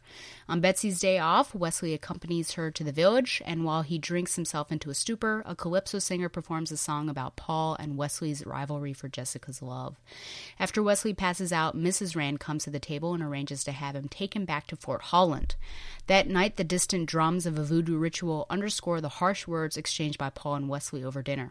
On Betsy's day off, Wesley accompanies her to the village, and while he drinks himself into a stupor, a calypso singer performs a song about Paul and Wesley's rivalry for Jessica's love. After Wesley passes out, Mrs. Rand comes to the table and arranges to have him taken back to Fort Holland. That night, the distant drums of a voodoo ritual underscore the harsh words exchanged by Paul and Wesley over dinner.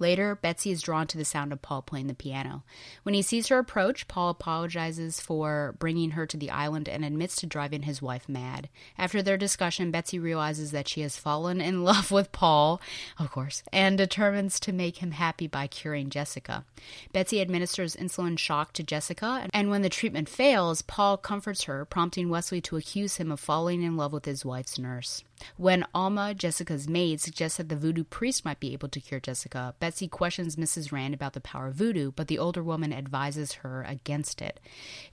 Later, Betsy is drawn to the sound of Paul playing the piano. When he sees her approach, Paul apologizes for bringing her to the island and admits to driving his wife mad. After their discussion, Betsy realizes that she has fallen in [LAUGHS] love with Paul, of course, and determines to make him happy by curing Jessica. Betsy administers insulin shock to Jessica, and when the treatment fails, Paul comforts her, prompting Wesley to accuse him of falling in love with his wife's nurse. When Alma, Jessica's maid, suggests that the voodoo priest might be able to cure Jessica, Betsy questions Mrs. Rand about the power of voodoo, but the older woman advises her against it.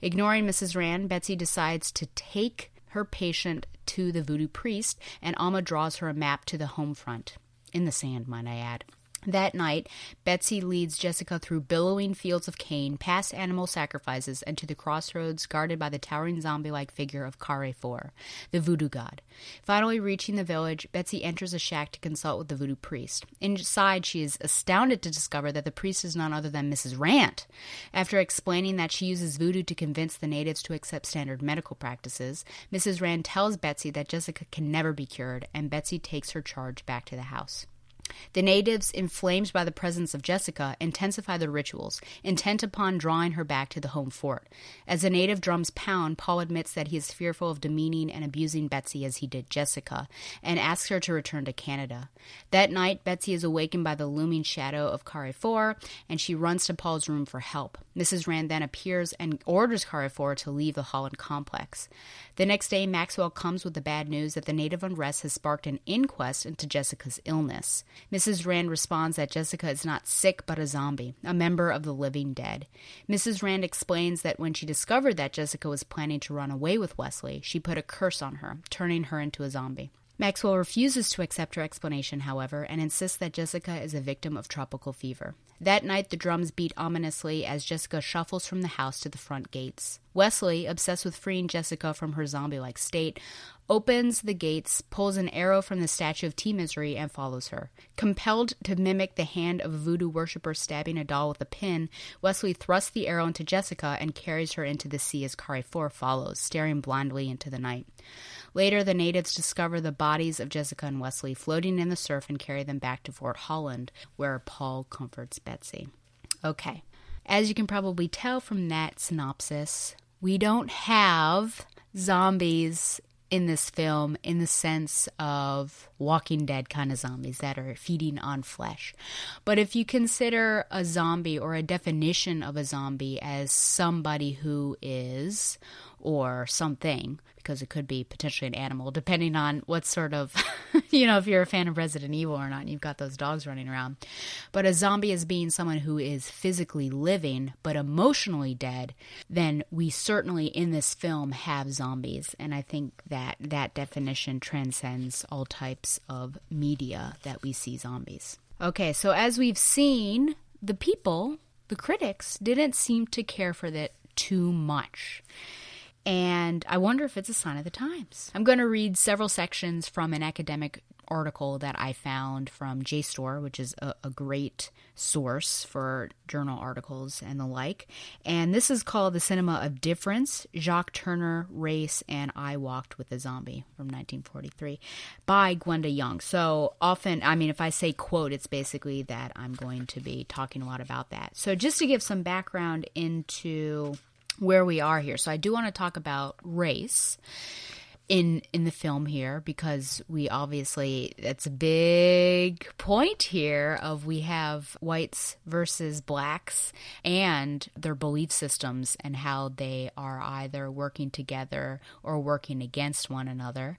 Ignoring Mrs. Rand, Betsy decides to take her patient to the voodoo priest, and Alma draws her a map to the houmfort. In the sand, might I add. That night, Betsy leads Jessica through billowing fields of cane, past animal sacrifices, and to the crossroads guarded by the towering zombie like figure of Carrefour, the voodoo god. Finally reaching the village, Betsy enters a shack to consult with the voodoo priest. Inside, she is astounded to discover that the priest is none other than Mrs. Rand. After explaining that she uses voodoo to convince the natives to accept standard medical practices, Mrs. Rand tells Betsy that Jessica can never be cured, and Betsy takes her charge back to the house. The natives, inflamed by the presence of Jessica, intensify the rituals, intent upon drawing her back to the houmfort. As the native drums pound, Paul admits that he is fearful of demeaning and abusing Betsy as he did Jessica, and asks her to return to Canada. That night, Betsy is awakened by the looming shadow of Carrefour, and she runs to Paul's room for help. Mrs. Rand then appears and orders Carrefour to leave the Holland complex. The next day, Maxwell comes with the bad news that the native unrest has sparked an inquest into Jessica's illness. Mrs. Rand responds that Jessica is not sick but a zombie, a member of the living dead. Mrs. Rand explains that when she discovered that Jessica was planning to run away with Wesley, she put a curse on her, turning her into a zombie. Maxwell refuses to accept her explanation, however, and insists that Jessica is a victim of tropical fever. That night, the drums beat ominously as Jessica shuffles from the house to the front gates. Wesley, obsessed with freeing Jessica from her zombie like state, opens the gates, pulls an arrow from the statue of Ti-Misery, and follows her. Compelled to mimic the hand of a voodoo worshiper stabbing a doll with a pin, Wesley thrusts the arrow into Jessica and carries her into the sea as Carrefour follows, staring blindly into the night. Later, the natives discover the bodies of Jessica and Wesley floating in the surf and carry them back to Fort Holland, where Paul comforts Betsy. Okay, as you can probably tell from that synopsis, we don't have zombies in this film in the sense of Walking Dead kind of zombies that are feeding on flesh. But if you consider a zombie or a definition of a zombie as somebody who is or something, because it could be potentially an animal, depending on what sort of, [LAUGHS] you know, if you're a fan of Resident Evil or not, and you've got those dogs running around. But a zombie is being someone who is physically living but emotionally dead, then we certainly in this film have zombies. And I think that that definition transcends all types of media that we see zombies. Okay, so as we've seen, the people, the critics, didn't seem to care for that too much. And I wonder if it's a sign of the times. I'm going to read several sections from an academic article that I found from JSTOR, which is a, a, great source for journal articles and the like. And this is called The Cinema of Difference Jacques Tourneur, Race, and I Walked with a Zombie from 1943 by Gwenda Young. So often, I mean, if I say quote, it's basically that I'm going to be talking a lot about that. So just to give some background into where we are here. So I do want to talk about race in in the film here because we obviously that's a big point here of we have whites versus blacks and their belief systems and how they are either working together or working against one another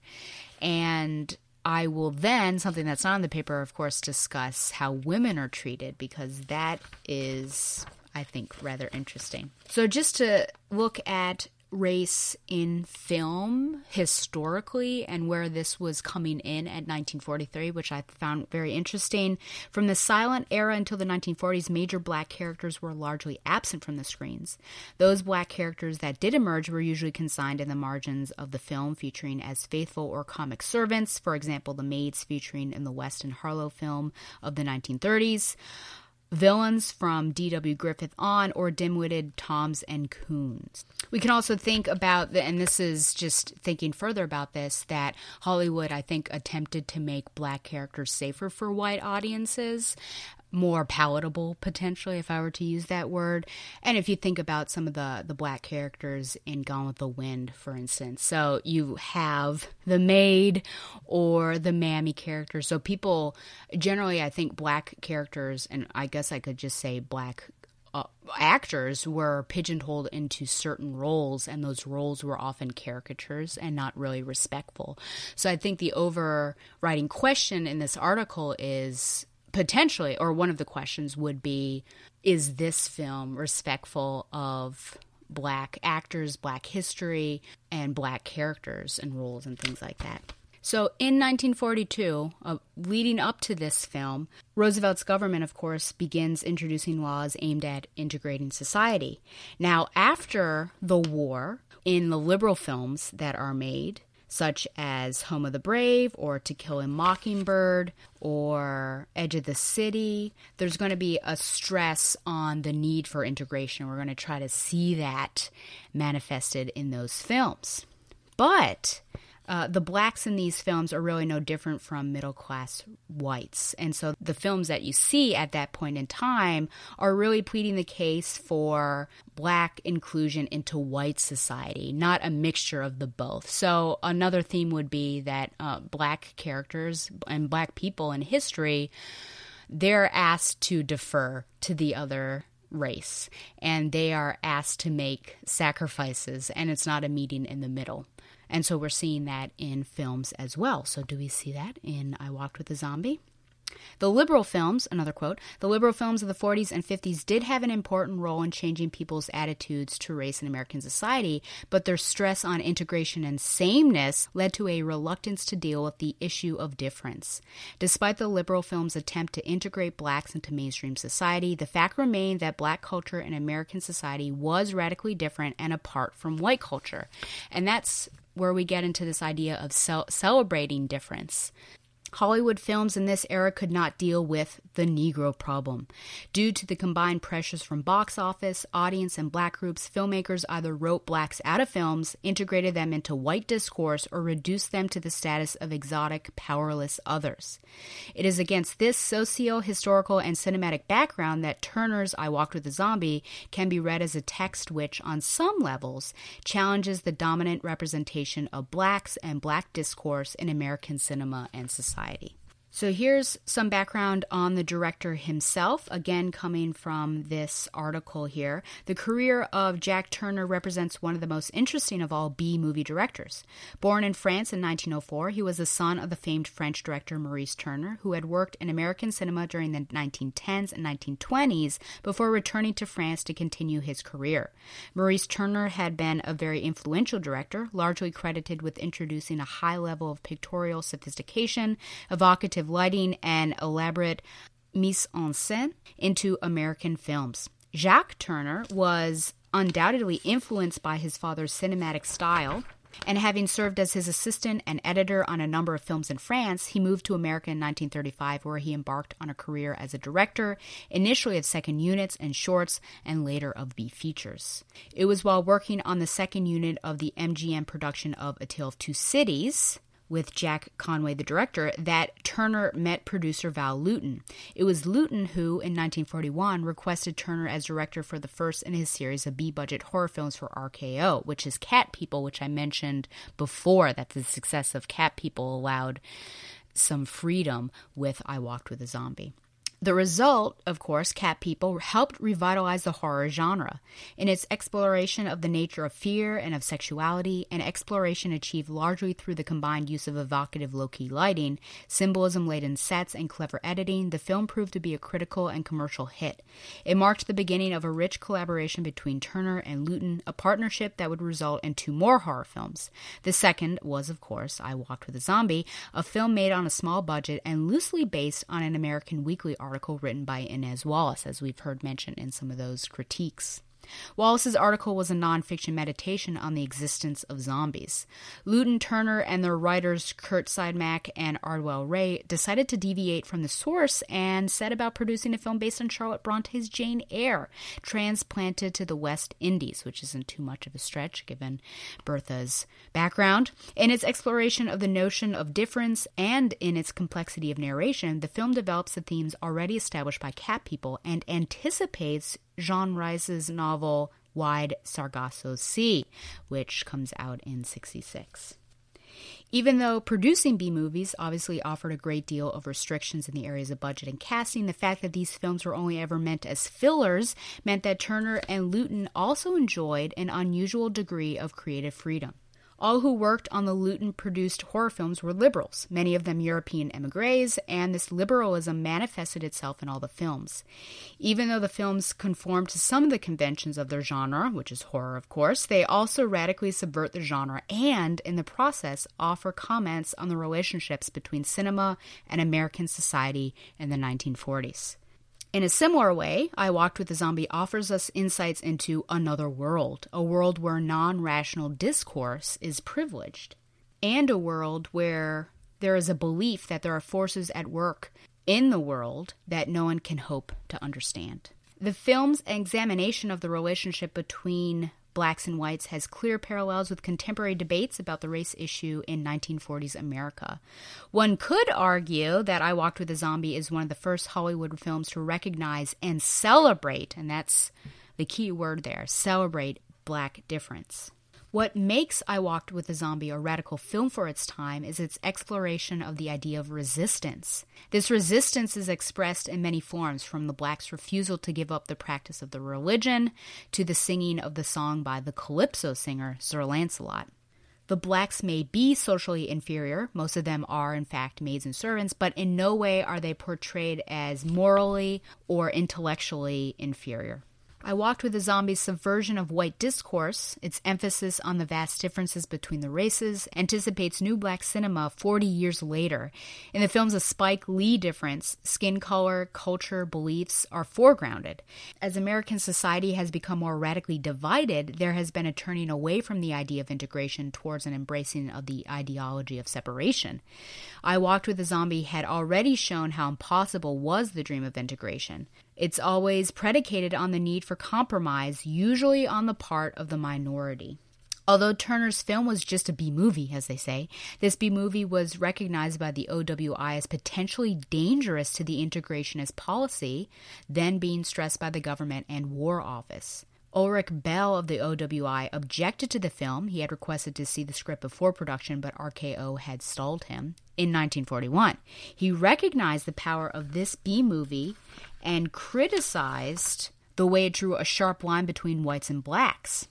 and I will then, something that's not in the paper, of course, discuss how women are treated because that is I think, rather interesting. So, just to look at race in film historically and where this was coming in at 1943, which I found very interesting. From the silent era until the 1940s, major black characters were largely absent from the screens. Those black characters that did emerge were usually consigned in the margins of the film, featuring as faithful or comic servants, for example, the maids featuring in the Weston Harlow film of the 1930s villains from D.W. Griffith on, or dim-witted Toms and Coons. We can also think about, the, and this is just thinking further about this, that Hollywood, I think, attempted to make black characters safer for white audiences more palatable potentially if I were to use that word. And if you think about some of the the black characters in Gone with the Wind, for instance. So you have the maid or the mammy character. So people generally I think black characters and I guess I could just say black uh, actors were pigeonholed into certain roles, and those roles were often caricatures and not really respectful. So I think the overriding question in this article is potentially, or one of the questions would be is this film respectful of black actors, black history, and black characters and roles and things like that? So in 1942, uh, leading up to this film, Roosevelt's government, of course, begins introducing laws aimed at integrating society. Now, after the war, in the liberal films that are made, such as Home of the Brave or To Kill a Mockingbird or Edge of the City. There's going to be a stress on the need for integration. We're going to try to see that manifested in those films. But uh, the blacks in these films are really no different from middle class whites. And so the films that you see at that point in time are really pleading the case for black inclusion into white society, not a mixture of the both. So another theme would be that uh, black characters and black people in history they're asked to defer to the other race and they are asked to make sacrifices and it's not a meeting in the middle and so we're seeing that in films as well. So, do we see that in I Walked with a Zombie? The liberal films, another quote, the liberal films of the 40s and 50s did have an important role in changing people's attitudes to race in American society, but their stress on integration and sameness led to a reluctance to deal with the issue of difference. Despite the liberal films' attempt to integrate blacks into mainstream society, the fact remained that black culture in American society was radically different and apart from white culture. And that's where we get into this idea of celebrating difference. Hollywood films in this era could not deal with the Negro problem. Due to the combined pressures from box office, audience, and black groups, filmmakers either wrote blacks out of films, integrated them into white discourse, or reduced them to the status of exotic, powerless others. It is against this socio historical and cinematic background that Tourneur's I Walked with a Zombie can be read as a text which, on some levels, challenges the dominant representation of blacks and black discourse in American cinema and society society. So here's some background on the director himself, again coming from this article here. The career of Jacques Tourneur represents one of the most interesting of all B movie directors. Born in France in 1904, he was the son of the famed French director Maurice Tourneur, who had worked in American cinema during the 1910s and 1920s before returning to France to continue his career. Maurice Tourneur had been a very influential director, largely credited with introducing a high level of pictorial sophistication, evocative lighting, and elaborate mise en scène into American films. Jacques Tourneur was undoubtedly influenced by his father's cinematic style. And having served as his assistant and editor on a number of films in France, he moved to America in 1935, where he embarked on a career as a director, initially of second units and shorts, and later of B features. It was while working on the second unit of the MGM production of A Tale of Two Cities with Jack Conway, the director, that Tourneur met producer Val Lewton. It was Lewton who, in 1941, requested Tourneur as director for the first in his series of B budget horror films for RKO, which is Cat People, which I mentioned before, that the success of Cat People allowed some freedom with I Walked with a Zombie. The result, of course, Cat People helped revitalize the horror genre. In its exploration of the nature of fear and of sexuality, an exploration achieved largely through the combined use of evocative low key lighting, symbolism laden sets, and clever editing, the film proved to be a critical and commercial hit. It marked the beginning of a rich collaboration between Tourneur and Lewton, a partnership that would result in two more horror films. The second was, of course, I Walked with a Zombie, a film made on a small budget and loosely based on an American weekly article article written by Inez Wallace, as we've heard mentioned in some of those critiques. Wallace's article was a nonfiction meditation on the existence of zombies. Lewton Tourneur and their writers Curt Siodmak and Ardel Wray decided to deviate from the source and set about producing a film based on Charlotte Bronte's Jane Eyre, transplanted to the West Indies, which isn't too much of a stretch given Bertha's background. In its exploration of the notion of difference and in its complexity of narration, the film develops the themes already established by cat people and anticipates Jean Rhys's novel Wide Sargasso Sea, which comes out in 66. Even though producing B movies obviously offered a great deal of restrictions in the areas of budget and casting, the fact that these films were only ever meant as fillers meant that Tourneur and Lewton also enjoyed an unusual degree of creative freedom. All who worked on the Lewton produced horror films were liberals, many of them European emigres, and this liberalism manifested itself in all the films. Even though the films conform to some of the conventions of their genre, which is horror, of course, they also radically subvert the genre and, in the process, offer comments on the relationships between cinema and American society in the 1940s. In a similar way, I Walked with a Zombie offers us insights into another world, a world where non rational discourse is privileged, and a world where there is a belief that there are forces at work in the world that no one can hope to understand. The film's examination of the relationship between Blacks and Whites has clear parallels with contemporary debates about the race issue in 1940s America. One could argue that I Walked with a Zombie is one of the first Hollywood films to recognize and celebrate, and that's the key word there celebrate black difference. What makes I Walked with a Zombie a radical film for its time is its exploration of the idea of resistance. This resistance is expressed in many forms, from the blacks' refusal to give up the practice of the religion to the singing of the song by the calypso singer Sir Lancelot. The blacks may be socially inferior, most of them are, in fact, maids and servants, but in no way are they portrayed as morally or intellectually inferior. I Walked with a Zombie's subversion of white discourse, its emphasis on the vast differences between the races, anticipates new black cinema 40 years later. In the films, a Spike Lee difference, skin color, culture, beliefs are foregrounded. As American society has become more radically divided, there has been a turning away from the idea of integration towards an embracing of the ideology of separation. I Walked with a Zombie had already shown how impossible was the dream of integration. It's always predicated on the need for compromise, usually on the part of the minority. Although Tourneur's film was just a B movie, as they say, this B movie was recognized by the OWI as potentially dangerous to the integrationist policy then being stressed by the government and War Office. Ulrich Bell of the OWI objected to the film. He had requested to see the script before production, but RKO had stalled him in 1941. He recognized the power of this B movie and criticized the way it drew a sharp line between whites and blacks.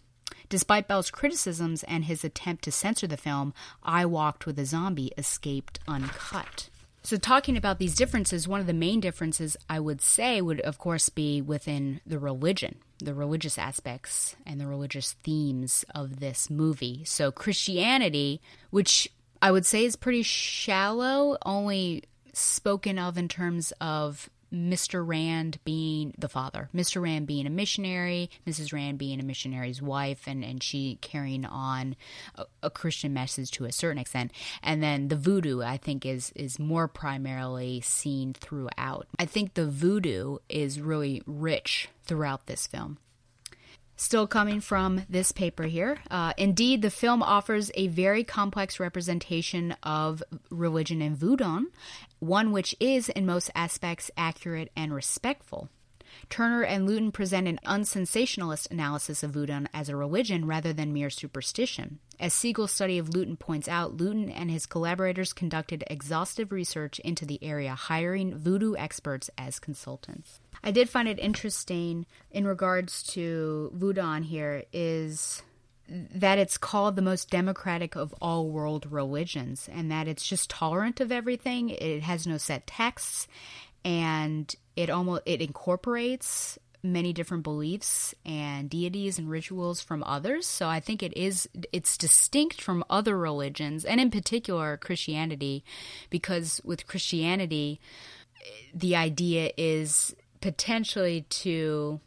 Despite Bell's criticisms and his attempt to censor the film, I Walked with a Zombie escaped uncut. So, talking about these differences, one of the main differences I would say would, of course, be within the religion, the religious aspects and the religious themes of this movie. So, Christianity, which I would say is pretty shallow, only spoken of in terms of Mr. Rand being the father, Mr. Rand being a missionary, Mrs. Rand being a missionary's wife, and, and she carrying on a, a, Christian message to a certain extent. And then the voodoo, I think, is is more primarily seen throughout. I think the voodoo is really rich throughout this film. Still coming from this paper here. Uh, indeed, the film offers a very complex representation of religion in Voodoo, one which is, in most aspects, accurate and respectful. Tourneur and Lewton present an unsensationalist analysis of voodoo as a religion rather than mere superstition. As Siegel's study of Lewton points out, Lewton and his collaborators conducted exhaustive research into the area, hiring voodoo experts as consultants. I did find it interesting in regards to voodoo here is that it's called the most democratic of all world religions and that it's just tolerant of everything. It has no set texts and it almost it incorporates many different beliefs and deities and rituals from others. So i think it is it's distinct from other religions and in particular christianity because with christianity the idea is potentially to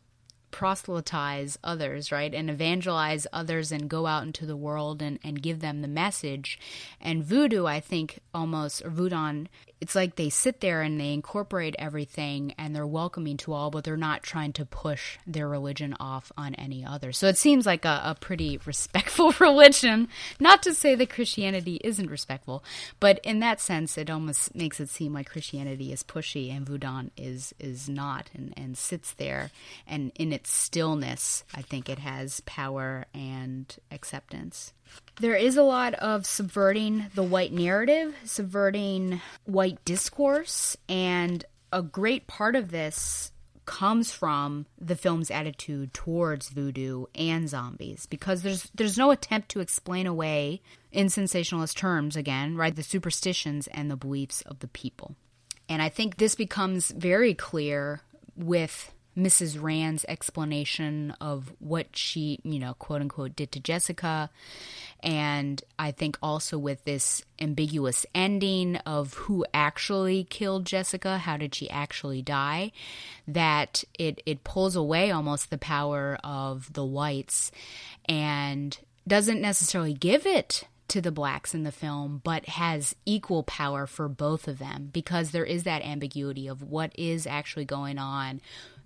proselytize others, right? And evangelize others and go out into the world and, and give them the message. And voodoo, I think, almost, or voodoo, it's like they sit there and they incorporate everything and they're welcoming to all, but they're not trying to push their religion off on any other. So it seems like a, a pretty [LAUGHS] respectful [LAUGHS] religion. Not to say that Christianity isn't respectful, but in that sense, it almost makes it seem like Christianity is pushy and voodoo is is not, and, and sits there. And in its stillness, I think it has power and acceptance. There is a lot of subverting the white narrative, subverting white discourse, and a great part of this comes from the film's attitude towards voodoo and zombies because there's there's no attempt to explain away in sensationalist terms again right the superstitions and the beliefs of the people. And i think this becomes very clear with Mrs. Rand's explanation of what she, you know, quote unquote, did to Jessica. And I think also with this ambiguous ending of who actually killed Jessica, how did she actually die, that it, it pulls away almost the power of the whites and doesn't necessarily give it to the blacks in the film, but has equal power for both of them because there is that ambiguity of what is actually going on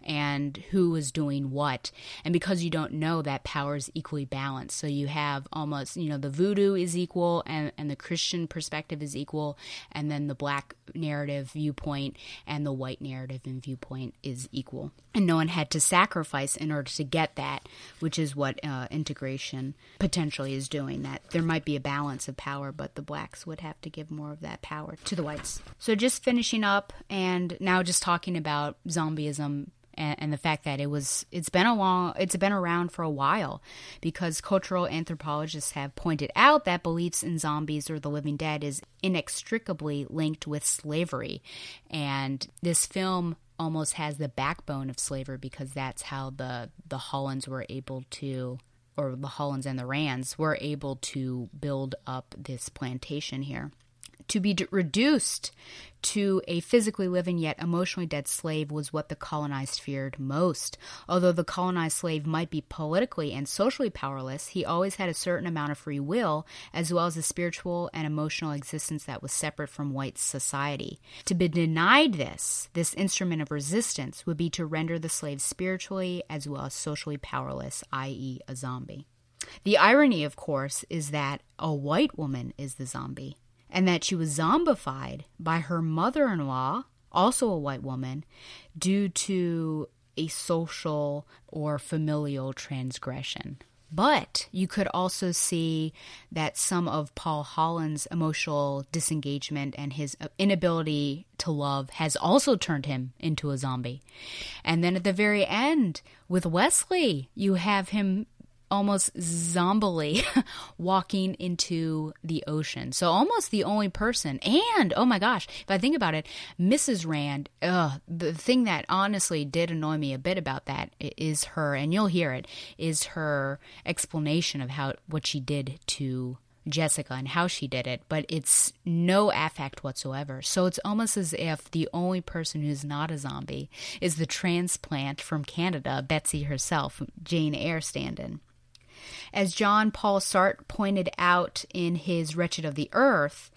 and who is doing what. And because you don't know, that power is equally balanced. So you have almost, you know, the voodoo is equal and, and the Christian perspective is equal, and then the black narrative viewpoint and the white narrative and viewpoint is equal. And no one had to sacrifice in order to get that, which is what uh, integration potentially is doing. That there might be a balance of power, but the blacks would have to give more of that power to the whites. So just finishing up and now just talking about zombieism and, and, the fact that it was it's been a long it's been around for a while because cultural anthropologists have pointed out that beliefs in zombies or the living dead is inextricably linked with slavery. And this film almost has the backbone of slavery because that's how the the Hollands were able to or the Hollands and the Rands were able to build up this plantation here to be d- reduced to a physically living yet emotionally dead slave was what the colonized feared most. Although the colonized slave might be politically and socially powerless, he always had a certain amount of free will, as well as a spiritual and emotional existence that was separate from white society. To be denied this, this instrument of resistance, would be to render the slave spiritually as well as socially powerless, i.e., a zombie. The irony, of course, is that a white woman is the zombie and that she was zombified by her mother in law, also a white woman, due to a social or familial transgression. But you could also see that some of Paul Holland's emotional disengagement and his inability to love has also turned him into a zombie. And then at the very end, with Wesley, you have him almost zombily [LAUGHS] walking into the ocean. So almost the only person. And oh my gosh, if I think about it, Mrs. Rand, ugh, the thing that honestly did annoy me a bit about that is her, and you'll hear it, is her explanation of how what she did to Jessica and how she did it, but it's no affect whatsoever. So it's almost as if the only person who's not a zombie is the transplant from Canada, Betsy herself, Jane Eyre stand as John Paul Sartre pointed out in his Wretched of the Earth,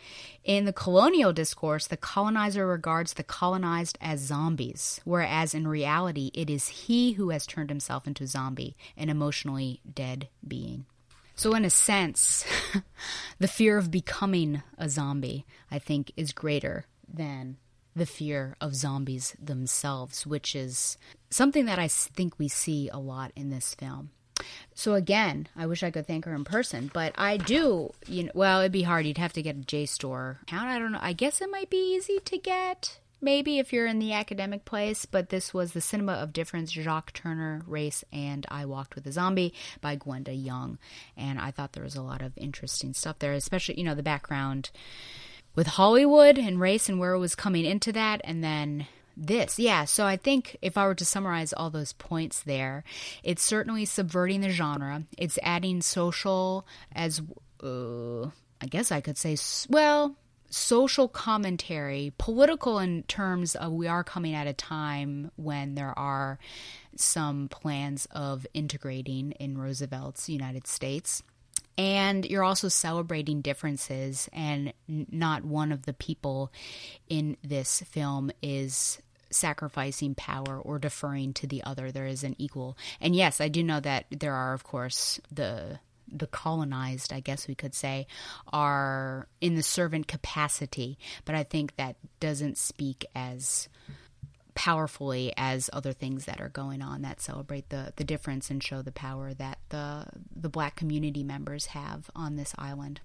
in the colonial discourse, the colonizer regards the colonized as zombies, whereas in reality, it is he who has turned himself into a zombie, an emotionally dead being. So, in a sense, [LAUGHS] the fear of becoming a zombie, I think, is greater than the fear of zombies themselves, which is something that I think we see a lot in this film. So again, I wish I could thank her in person, but I do. You know, well, it'd be hard. You'd have to get a JSTOR account. I don't know. I guess it might be easy to get. Maybe if you're in the academic place, but this was The Cinema of Difference, Jacques Tourneur, Race, and I Walked with a Zombie by Gwenda Young. And I thought there was a lot of interesting stuff there, especially, you know, the background with Hollywood and race and where it was coming into that, and then this. Yeah, so I think if I were to summarize all those points there, it's certainly subverting the genre. It's adding social as uh, I guess I could say well, social commentary, political in terms of we are coming at a time when there are some plans of integrating in Roosevelt's United States. And you're also celebrating differences, and not one of the people in this film is sacrificing power or deferring to the other. There is an equal. And yes, I do know that there are, of course, the the colonized, I guess we could say, are in the servant capacity, but I think that doesn't speak as powerfully as other things that are going on that celebrate the, the difference and show the power that the the black community members have on this island.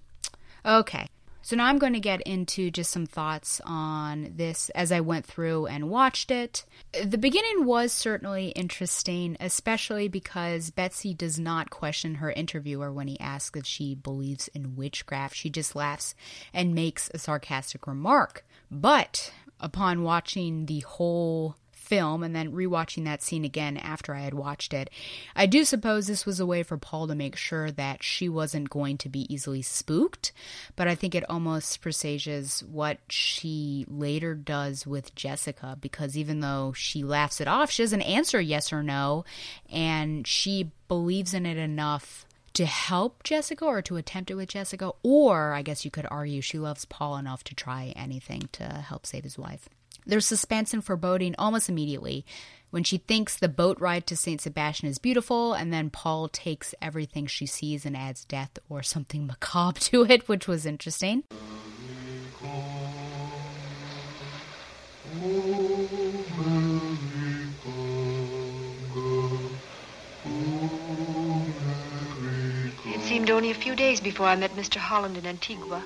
Okay. So now I'm going to get into just some thoughts on this as I went through and watched it. The beginning was certainly interesting, especially because Betsy does not question her interviewer when he asks if she believes in witchcraft. She just laughs and makes a sarcastic remark. But upon watching the whole film and then rewatching that scene again after I had watched it, I do suppose this was a way for Paul to make sure that she wasn't going to be easily spooked, but I think it almost presages what she later does with Jessica because even though she laughs it off, she doesn't answer yes or no, and she believes in it enough to help Jessica or to attempt it with Jessica, or I guess you could argue she loves Paul enough to try anything to help save his wife. There's suspense and foreboding almost immediately when she thinks the boat ride to St. Sebastian is beautiful, and then Paul takes everything she sees and adds death or something [LAUGHS] macabre to it, which was interesting. It seemed only a few days before I met Mr. Holland in Antigua.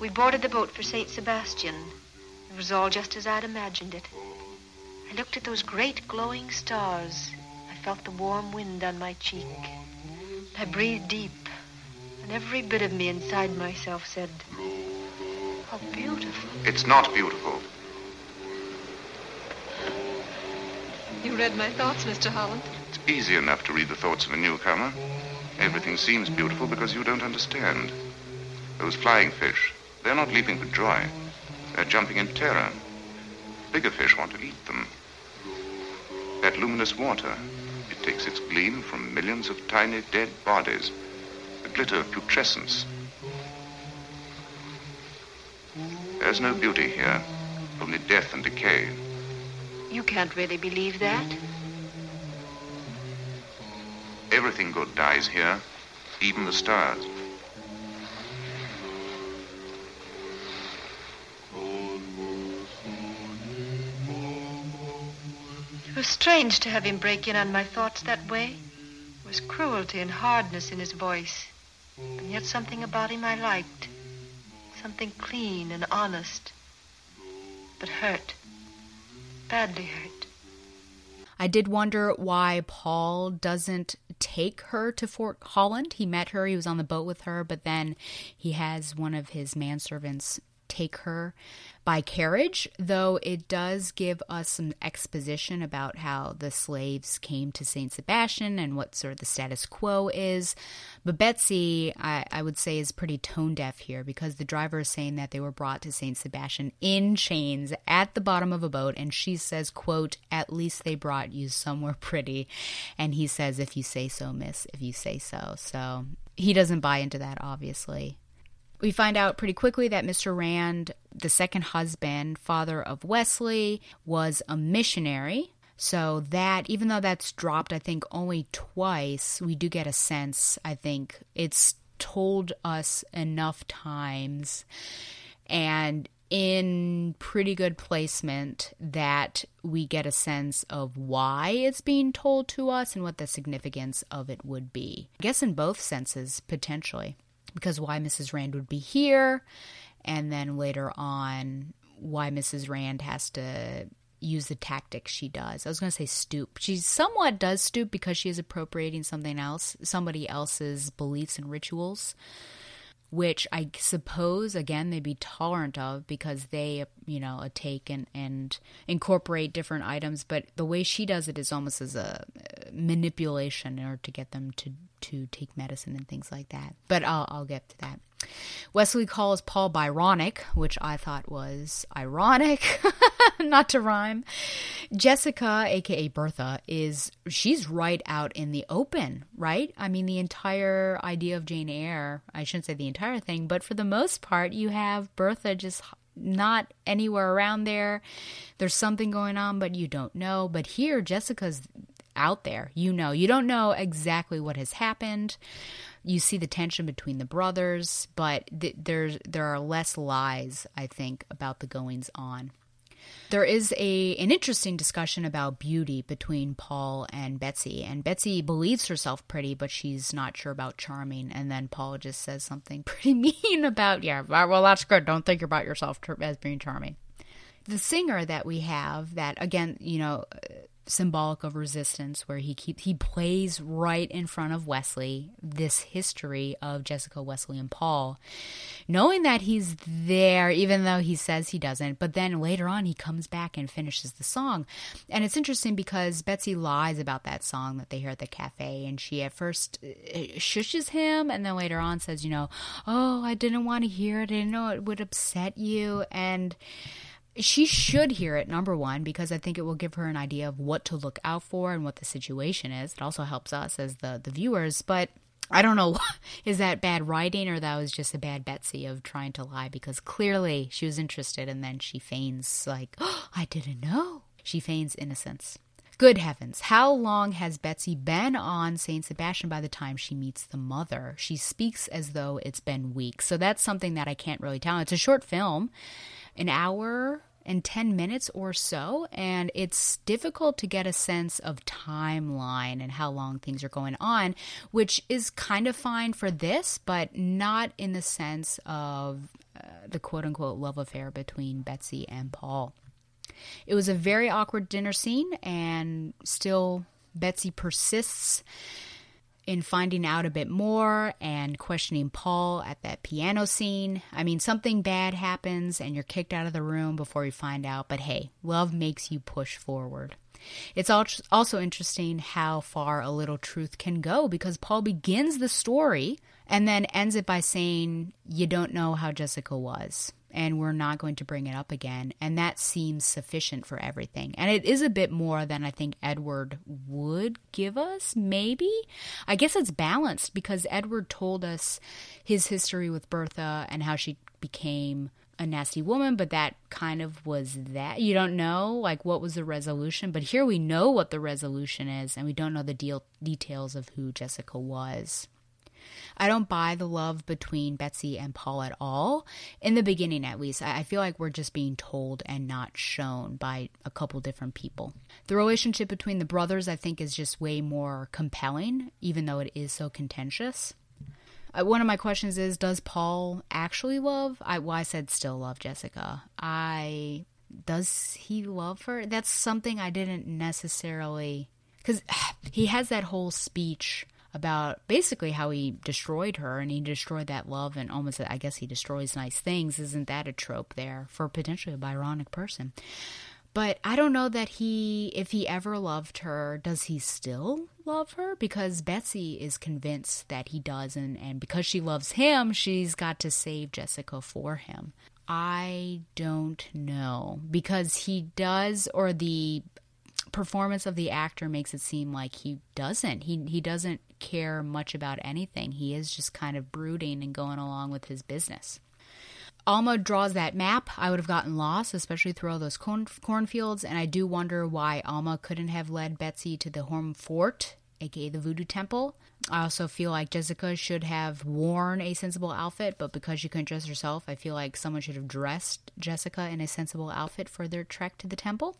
We boarded the boat for St. Sebastian. It was all just as I'd imagined it. I looked at those great glowing stars. I felt the warm wind on my cheek. I breathed deep, and every bit of me inside myself said, How beautiful. It's not beautiful. You read my thoughts, Mr. Holland. It's easy enough to read the thoughts of a newcomer. Everything seems beautiful because you don't understand. Those flying fish, they're not leaping for joy. They're jumping in terror. Bigger fish want to eat them. That luminous water, it takes its gleam from millions of tiny dead bodies. The glitter of putrescence. There's no beauty here, only death and decay. You can't really believe that. Everything good dies here, even the stars. Was strange to have him break in on my thoughts that way. There was cruelty and hardness in his voice, and yet something about him I liked. Something clean and honest, but hurt. Badly hurt. I did wonder why Paul doesn't take her to Fort Holland. He met her, he was on the boat with her, but then he has one of his manservants take her by carriage, though it does give us some exposition about how the slaves came to St. Sebastian and what sort of the status quo is. But Betsy, I, I would say, is pretty tone deaf here because the driver is saying that they were brought to St. Sebastian in chains at the bottom of a boat, and she says, quote, at least they brought you somewhere pretty. And he says, if you say so, miss, if you say so. So he doesn't buy into that, obviously. We find out pretty quickly that Mr. Rand, the second husband, father of Wesley, was a missionary. So that, even though that's dropped, I think only twice, we do get a sense. I think it's told us enough times and in pretty good placement that we get a sense of why it's being told to us and what the significance of it would be. I guess in both senses, potentially because why Mrs. Rand would be here, and then later on, why Mrs. Rand has to use the tactics she does. I was going to say stoop. She somewhat does stoop because she is appropriating something else, somebody else's beliefs and rituals, which I suppose, again, they'd be tolerant of because they, you know, take and, and incorporate different items. But the way she does it is almost as a uh, manipulation in order to get them to to take medicine and things like that. But I'll, I'll get to that. Wesley calls Paul Byronic, which I thought was ironic, [LAUGHS] not to rhyme. Jessica, aka Bertha, is she's right out in the open, right? I mean, the entire idea of Jane Eyre, I shouldn't say the entire thing, but for the most part, you have Bertha just not anywhere around there. There's something going on, but you don't know. But here, Jessica's out there. You know, you don't know exactly what has happened. You see the tension between the brothers, but th- there's there are less lies, I think, about the goings on. There is a an interesting discussion about beauty between Paul and Betsy, and Betsy believes herself pretty, but she's not sure about charming. And then Paul just says something [LAUGHS] pretty mean about, yeah, well, that's good. Don't think about yourself as being charming. The singer that we have, that again, you know, symbolic of resistance where he keep he plays right in front of Wesley this history of Jessica Wesley and Paul knowing that he's there even though he says he doesn't. But then later on he comes back and finishes the song. And it's interesting because Betsy lies about that song that they hear at the cafe and she at first uh, shushes him and then later on says you know oh I didn't want to hear it. I didn't know it would upset you. And she should hear it number one because i think it will give her an idea of what to look out for and what the situation is it also helps us as the the viewers but i don't know [LAUGHS] is that bad writing or that was just a bad betsy of trying to lie because clearly she was interested and then she feigns like oh, [GASPS] i didn't know she feigns innocence Good heavens, how long has Betsy been on St. Sebastian by the time she meets the mother? She speaks as though it's been weeks. So that's something that I can't really tell. It's a short film, an hour and 10 minutes or so, and it's difficult to get a sense of timeline and how long things are going on, which is kind of fine for this, but not in the sense of uh, the quote unquote love affair between Betsy and Paul. It was a very awkward dinner scene, and still Betsy persists in finding out a bit more and questioning Paul at that piano scene. I mean, something bad happens and you're kicked out of the room before you find out, but hey, love makes you push forward. It's also interesting how far a little truth can go because Paul begins the story and then ends it by saying, You don't know how Jessica was and we're not going to bring it up again. And that seems sufficient for everything. And it is a bit more than I think Edward would give us, maybe. I guess it's balanced because Edward told us his history with Bertha and how she became a nasty woman, but that kind of was that. You don't know, like, what was the resolution. But here we know what the resolution is, and we don't know the deal- details of who Jessica was. I don't buy the love between Betsy and Paul at all. In the beginning, at least, I feel like we're just being told and not shown by a couple different people. The relationship between the brothers, I think, is just way more compelling, even though it is so contentious. One of my questions is Does Paul actually love? I, well, I said still love Jessica. I. Does he love her? That's something I didn't necessarily. Because [SIGHS] he has that whole speech about basically how he destroyed her and he destroyed that love and almost I guess he destroys nice things. Isn't that a trope there for potentially a Byronic person? But I don't know that he, if he ever loved her, does he still love her? Because Betsy is convinced that he doesn't, and because she loves him, she's got to save Jessica for him. I don't know because he does, or the performance of the actor makes it seem like he doesn't. He he doesn't care much about anything. He is just kind of brooding and going along with his business. Alma draws that map. I would have gotten lost, especially through all those corn- cornfields, and I do wonder why Alma couldn't have led Betsy to the houmfort, aka the Voodoo Temple. I also feel like Jessica should have worn a sensible outfit, but because she couldn't dress herself, I feel like someone should have dressed Jessica in a sensible outfit for their trek to the temple.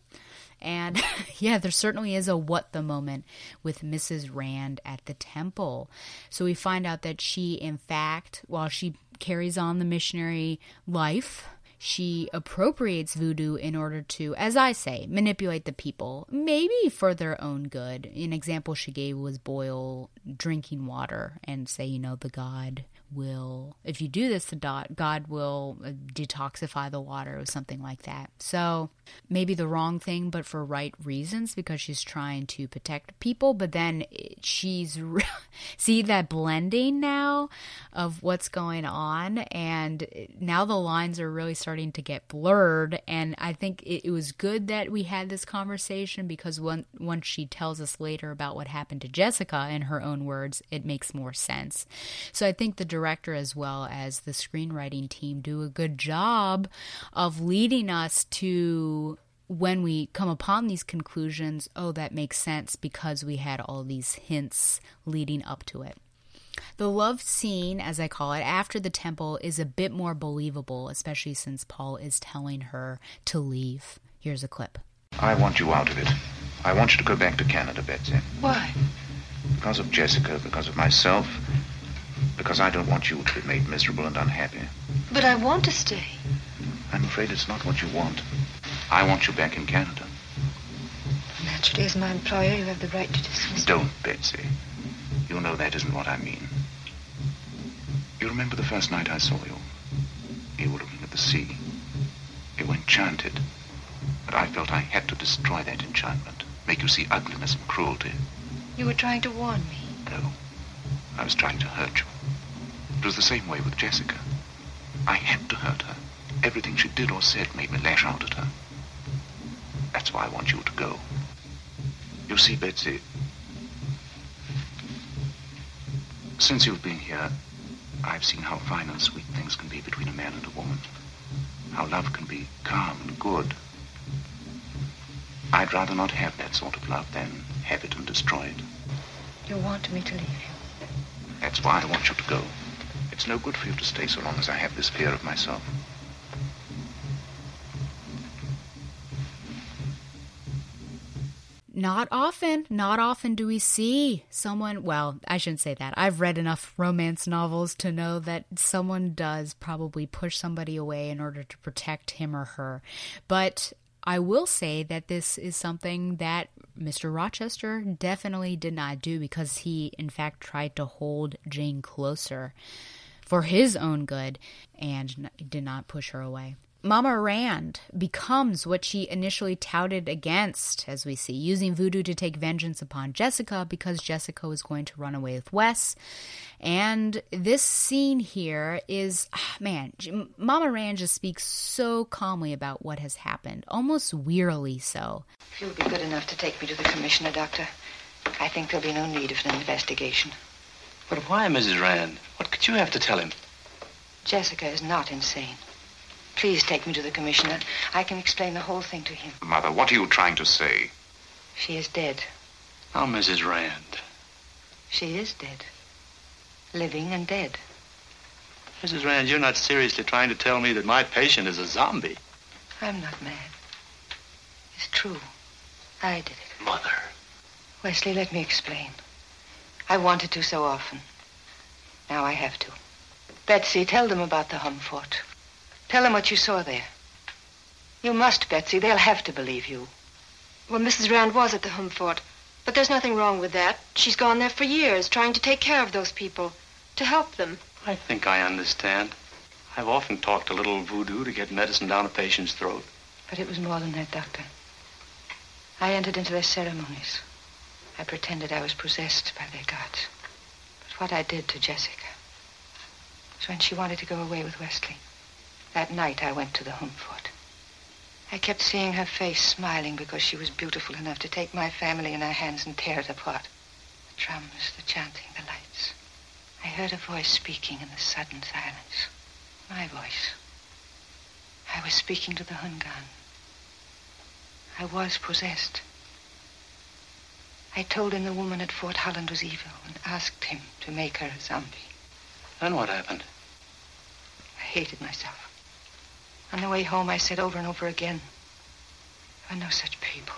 And [LAUGHS] yeah, there certainly is a what the moment with Mrs. Rand at the temple. So we find out that she, in fact, while she carries on the missionary life, she appropriates voodoo in order to, as I say, manipulate the people, maybe for their own good. An example she gave was boil drinking water and say, you know, the god will, if you do this, the dot, God will uh, detoxify the water or something like that. So maybe the wrong thing, but for right reasons because she's trying to protect people. But then she's [LAUGHS] see that blending now of what's going on, and now the lines are really starting to get blurred. And I think it, it was good that we had this conversation because when, once she tells us later about what happened to Jessica, in her own words, it makes more sense. So I think the director as well as the screenwriting team do a good job of leading us to when we come upon these conclusions, oh, that makes sense because we had all these hints leading up to it. The love scene, as I call it, after the temple is a bit more believable, especially since Paul is telling her to leave. Here's a clip. I want you out of it. I want you to go back to Canada, Betsy. Why? Because of Jessica, because of myself, because I don't want you to be made miserable and unhappy. But I want to stay. I'm afraid it's not what you want. I want you back in Canada. Naturally, as my employer, you have the right to dismiss Don't, Betsy. You know that isn't what I mean. You remember the first night I saw you? You were looking at the sea. You were enchanted. But I felt I had to destroy that enchantment, make you see ugliness and cruelty. You were trying to warn me. No. I was trying to hurt you. It was the same way with Jessica. I had to hurt her. Everything she did or said made me lash out at her. That's why I want you to go. You see, Betsy, since you've been here, I've seen how fine and sweet things can be between a man and a woman. How love can be calm and good. I'd rather not have that sort of love than have it and destroy it. You want me to leave you? That's why I want you to go. It's no good for you to stay so long as I have this fear of myself. Not often, not often do we see someone. Well, I shouldn't say that. I've read enough romance novels to know that someone does probably push somebody away in order to protect him or her. But I will say that this is something that Mr. Rochester definitely did not do because he, in fact, tried to hold Jane closer for his own good and did not push her away. Mama Rand becomes what she initially touted against, as we see, using voodoo to take vengeance upon Jessica because Jessica was going to run away with Wes. And this scene here is, ah, man, Mama Rand just speaks so calmly about what has happened, almost wearily so. If you'll be good enough to take me to the commissioner, Doctor, I think there'll be no need of an investigation. But why, Mrs. Rand? What could you have to tell him? Jessica is not insane. Please take me to the commissioner. I can explain the whole thing to him. Mother, what are you trying to say? She is dead. Oh, Mrs. Rand. She is dead. Living and dead. Mrs. Rand, you're not seriously trying to tell me that my patient is a zombie. I'm not mad. It's true. I did it. Mother. Wesley, let me explain. I wanted to so often. Now I have to. Betsy, tell them about the houmfort. Tell them what you saw there. You must, Betsy. They'll have to believe you. Well, Mrs. Rand was at the houmfort. But there's nothing wrong with that. She's gone there for years, trying to take care of those people, to help them. I think I understand. I've often talked a little voodoo to get medicine down a patient's throat. But it was more than that, Doctor. I entered into their ceremonies. I pretended I was possessed by their gods. But what I did to Jessica was when she wanted to go away with Wesley. That night I went to the houmfort. I kept seeing her face smiling because she was beautiful enough to take my family in her hands and tear it apart. The drums, the chanting, the lights. I heard a voice speaking in the sudden silence. My voice. I was speaking to the houngan. I was possessed. I told him the woman at Fort Holland was evil and asked him to make her a zombie. Then what happened? I hated myself. On the way home, I said over and over again, there are no such people.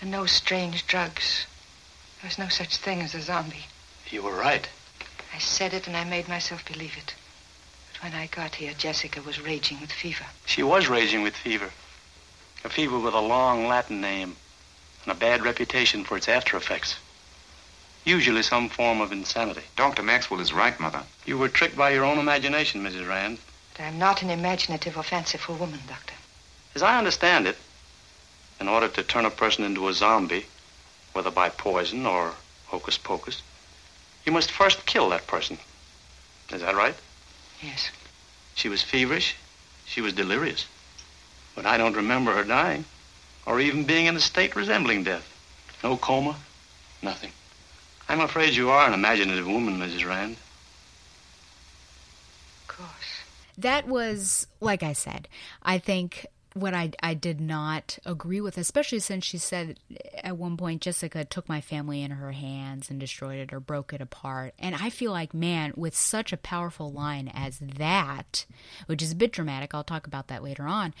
There are no strange drugs. There's no such thing as a zombie. You were right. I said it and I made myself believe it. But when I got here, Jessica was raging with fever. She was raging with fever. A fever with a long Latin name and a bad reputation for its after effects. Usually some form of insanity. Dr. Maxwell is right, Mother. You were tricked by your own imagination, Mrs. Rand. But I'm not an imaginative or fanciful woman, Doctor. As I understand it, in order to turn a person into a zombie, whether by poison or hocus pocus, you must first kill that person. Is that right? Yes. She was feverish. She was delirious. But I don't remember her dying, or even being in a state resembling death. No coma, nothing. I'm afraid you are an imaginative woman, Mrs. Rand. That was, like I said, I think what I, I did not agree with, especially since she said at one point Jessica took my family in her hands and destroyed it or broke it apart. And I feel like, man, with such a powerful line as that, which is a bit dramatic, I'll talk about that later on,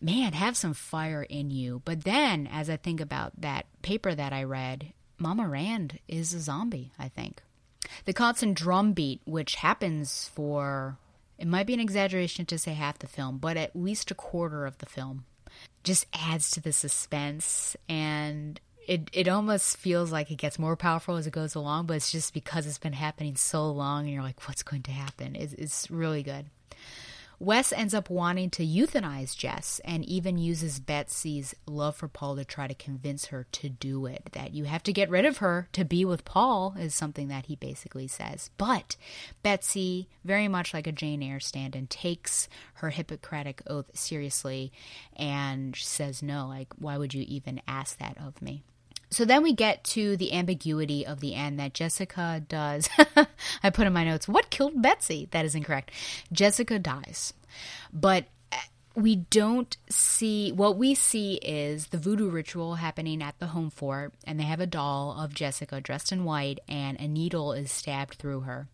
man, have some fire in you. But then, as I think about that paper that I read, Mama Rand is a zombie, I think. The constant drum beat, which happens for it might be an exaggeration to say half the film, but at least a quarter of the film just adds to the suspense and it it almost feels like it gets more powerful as it goes along, but it's just because it's been happening so long and you're like, what's going to happen? It's, it's really good. Wes ends up wanting to euthanize Jess and even uses Betsy's love for Paul to try to convince her to do it. That you have to get rid of her to be with Paul is something that he basically says. But Betsy, very much like a Jane Eyre stand and takes her Hippocratic oath seriously and says, No, like, why would you even ask that of me? So then we get to the ambiguity of the end that Jessica does. [LAUGHS] I put in my notes, what killed Betsy? That is incorrect. Jessica dies. But uh, we don't see what we see is the voodoo ritual happening at the houmfort and they have a doll of Jessica dressed in white and a needle is stabbed through her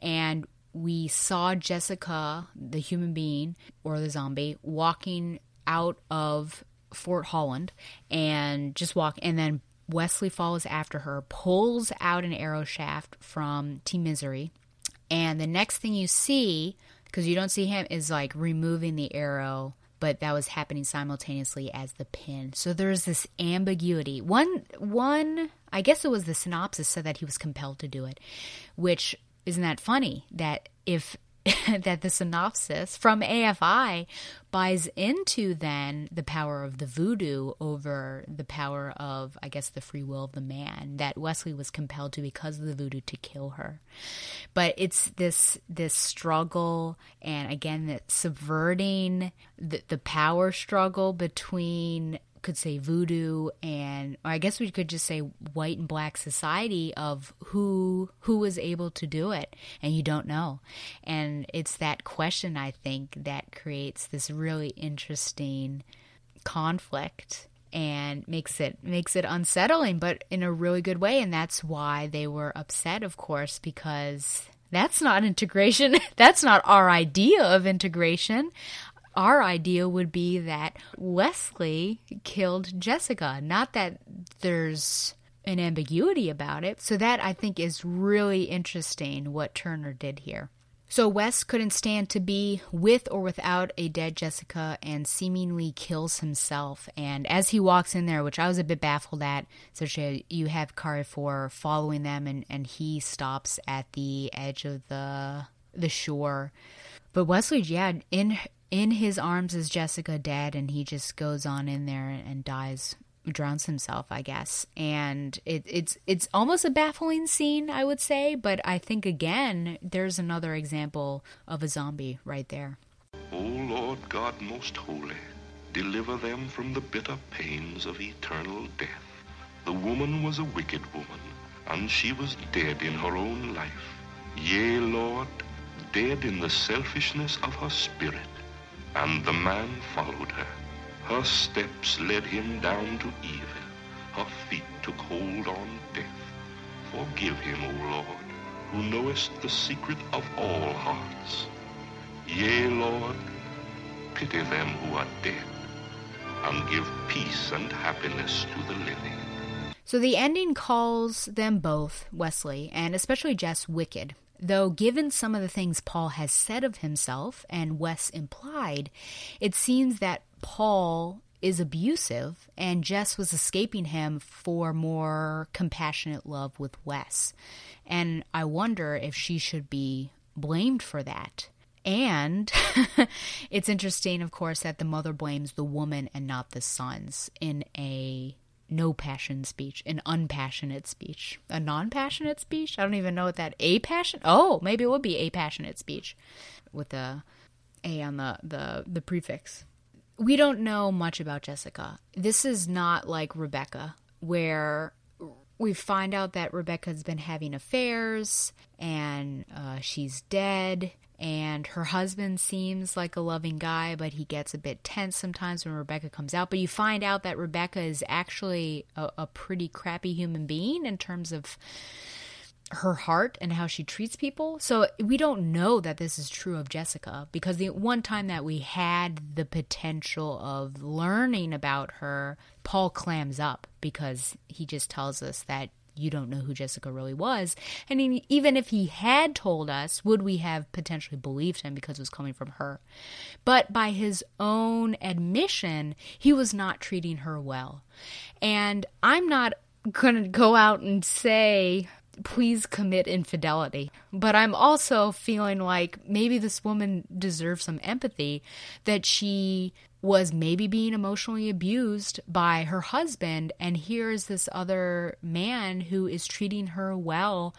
and we saw Jessica the human being or the zombie walking out of Fort Holland and just walk and then Wesley follows after her pulls out an arrow shaft from Ti-Misery and the next thing you see because you don't see him is like removing the arrow but that was happening simultaneously as the pin. So there's this ambiguity. One one i guess it was the synopsis said that he was compelled to do it which isn't that funny that if [LAUGHS] that the synopsis from AFI buys into then the power of the voodoo over the power of, I guess, the free will of the man that Wesley was compelled to because of the voodoo to kill her. But it's this this struggle and again that subverting the, the power struggle between could say voodoo and or I guess we could just say white and black society of who who was able to do it and you don't know. And it's that question I think that creates this really interesting conflict and makes it makes it unsettling but in a really good way and that's why they were upset of course because that's not integration. [LAUGHS] That's not our idea of integration our idea would be that Wesley killed Jessica, not that there's an ambiguity about it. So that I think is really interesting what Tourneur did here. So Wes couldn't stand to be with or without a dead Jessica and seemingly kills himself. And as he walks in there, which I was a bit baffled at, as you have Carrefour following them and, and he stops at the edge of the the shore. But Wesley, yeah, in in his arms is Jessica dead, and he just goes on in there and dies, drowns himself, I guess. And it, it's it's almost a baffling scene, I would say. But I think again, there's another example of a zombie right there. O Lord God most holy, deliver them from the bitter pains of eternal death. The woman was a wicked woman, and she was dead in her own life. Yea, Lord, dead in the selfishness of her spirit. And the man followed her. Her steps led him down to evil. Her feet took hold on death. Forgive him, O Lord, who knowest the secret of all hearts. Yea, Lord, pity them who are dead, and give peace and happiness to the living. So the ending calls them both, Wesley, and especially Jess, wicked. Though, given some of the things Paul has said of himself and Wes implied, it seems that Paul is abusive and Jess was escaping him for more compassionate love with Wes. And I wonder if she should be blamed for that. And [LAUGHS] it's interesting, of course, that the mother blames the woman and not the sons in a no passion speech, an unpassionate speech, a non passionate speech. I don't even know what that a passion. Oh, maybe it would be a passionate speech with the a on the the the prefix. We don't know much about Jessica. This is not like Rebecca, where we find out that Rebecca's been having affairs and uh, she's dead and her husband seems like a loving guy, but he gets a bit tense sometimes when Rebecca comes out. But you find out that Rebecca is actually a, a pretty crappy human being in terms of her heart and how she treats people. So we don't know that this is true of Jessica because the one time that we had the potential of learning about her, Paul clams up because he just tells us that you don't know who Jessica really was. And even if he had told us, would we have potentially believed him because it was coming from her? But by his own admission, he was not treating her well. And I'm not going to go out and say, please commit infidelity. But I'm also feeling like maybe this woman deserves some empathy that she was maybe being emotionally abused by her husband, and here's this other man who is treating her well.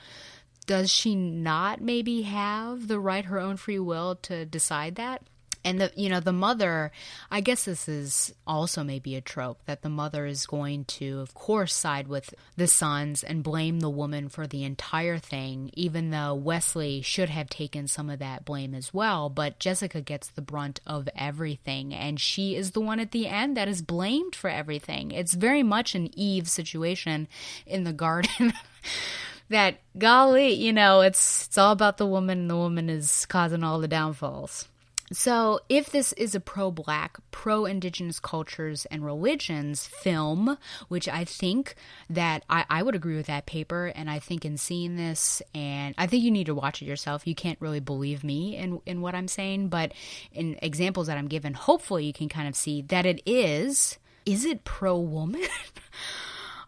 Does she not maybe have the right, her own free will to decide that? And the you know the mother i guess this is also maybe a trope that the mother is going to of course side with the sons and blame the woman for the entire thing even though wesley should have taken some of that blame as well. But jessica gets the brunt of everything and she is the one at the end that is blamed for everything. It's very much an eve situation in the garden [LAUGHS] that golly you know it's it's all about the woman and the woman is causing all the downfalls so, if this is a pro black, pro indigenous cultures and religions film, which I think that I, I, would agree with that paper, and I think in seeing this, and I think you need to watch it yourself. You can't really believe me in, in what I'm saying, but in examples that I'm given, hopefully you can kind of see that it is. Is it pro woman? [LAUGHS]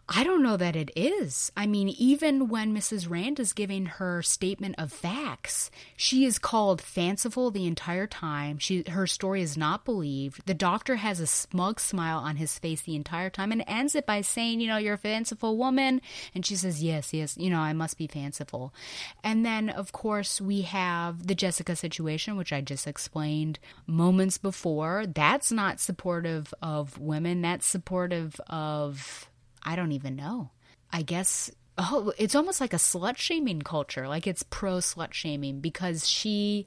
I don't know that it is. I mean, even when Mrs. Rand is giving her statement of facts, she is called fanciful the entire time. She her story is not believed. The doctor has a smug smile on his face the entire time and ends it by saying, you know, you're a fanciful woman. And she says, yes, yes, you know, I must be fanciful. And then, of course, we have the Jessica situation, which I just explained moments before. That's not supportive of women. That's supportive of I don't even know. I guess oh, it's almost like a slut shaming culture. Like it's pro slut shaming because she,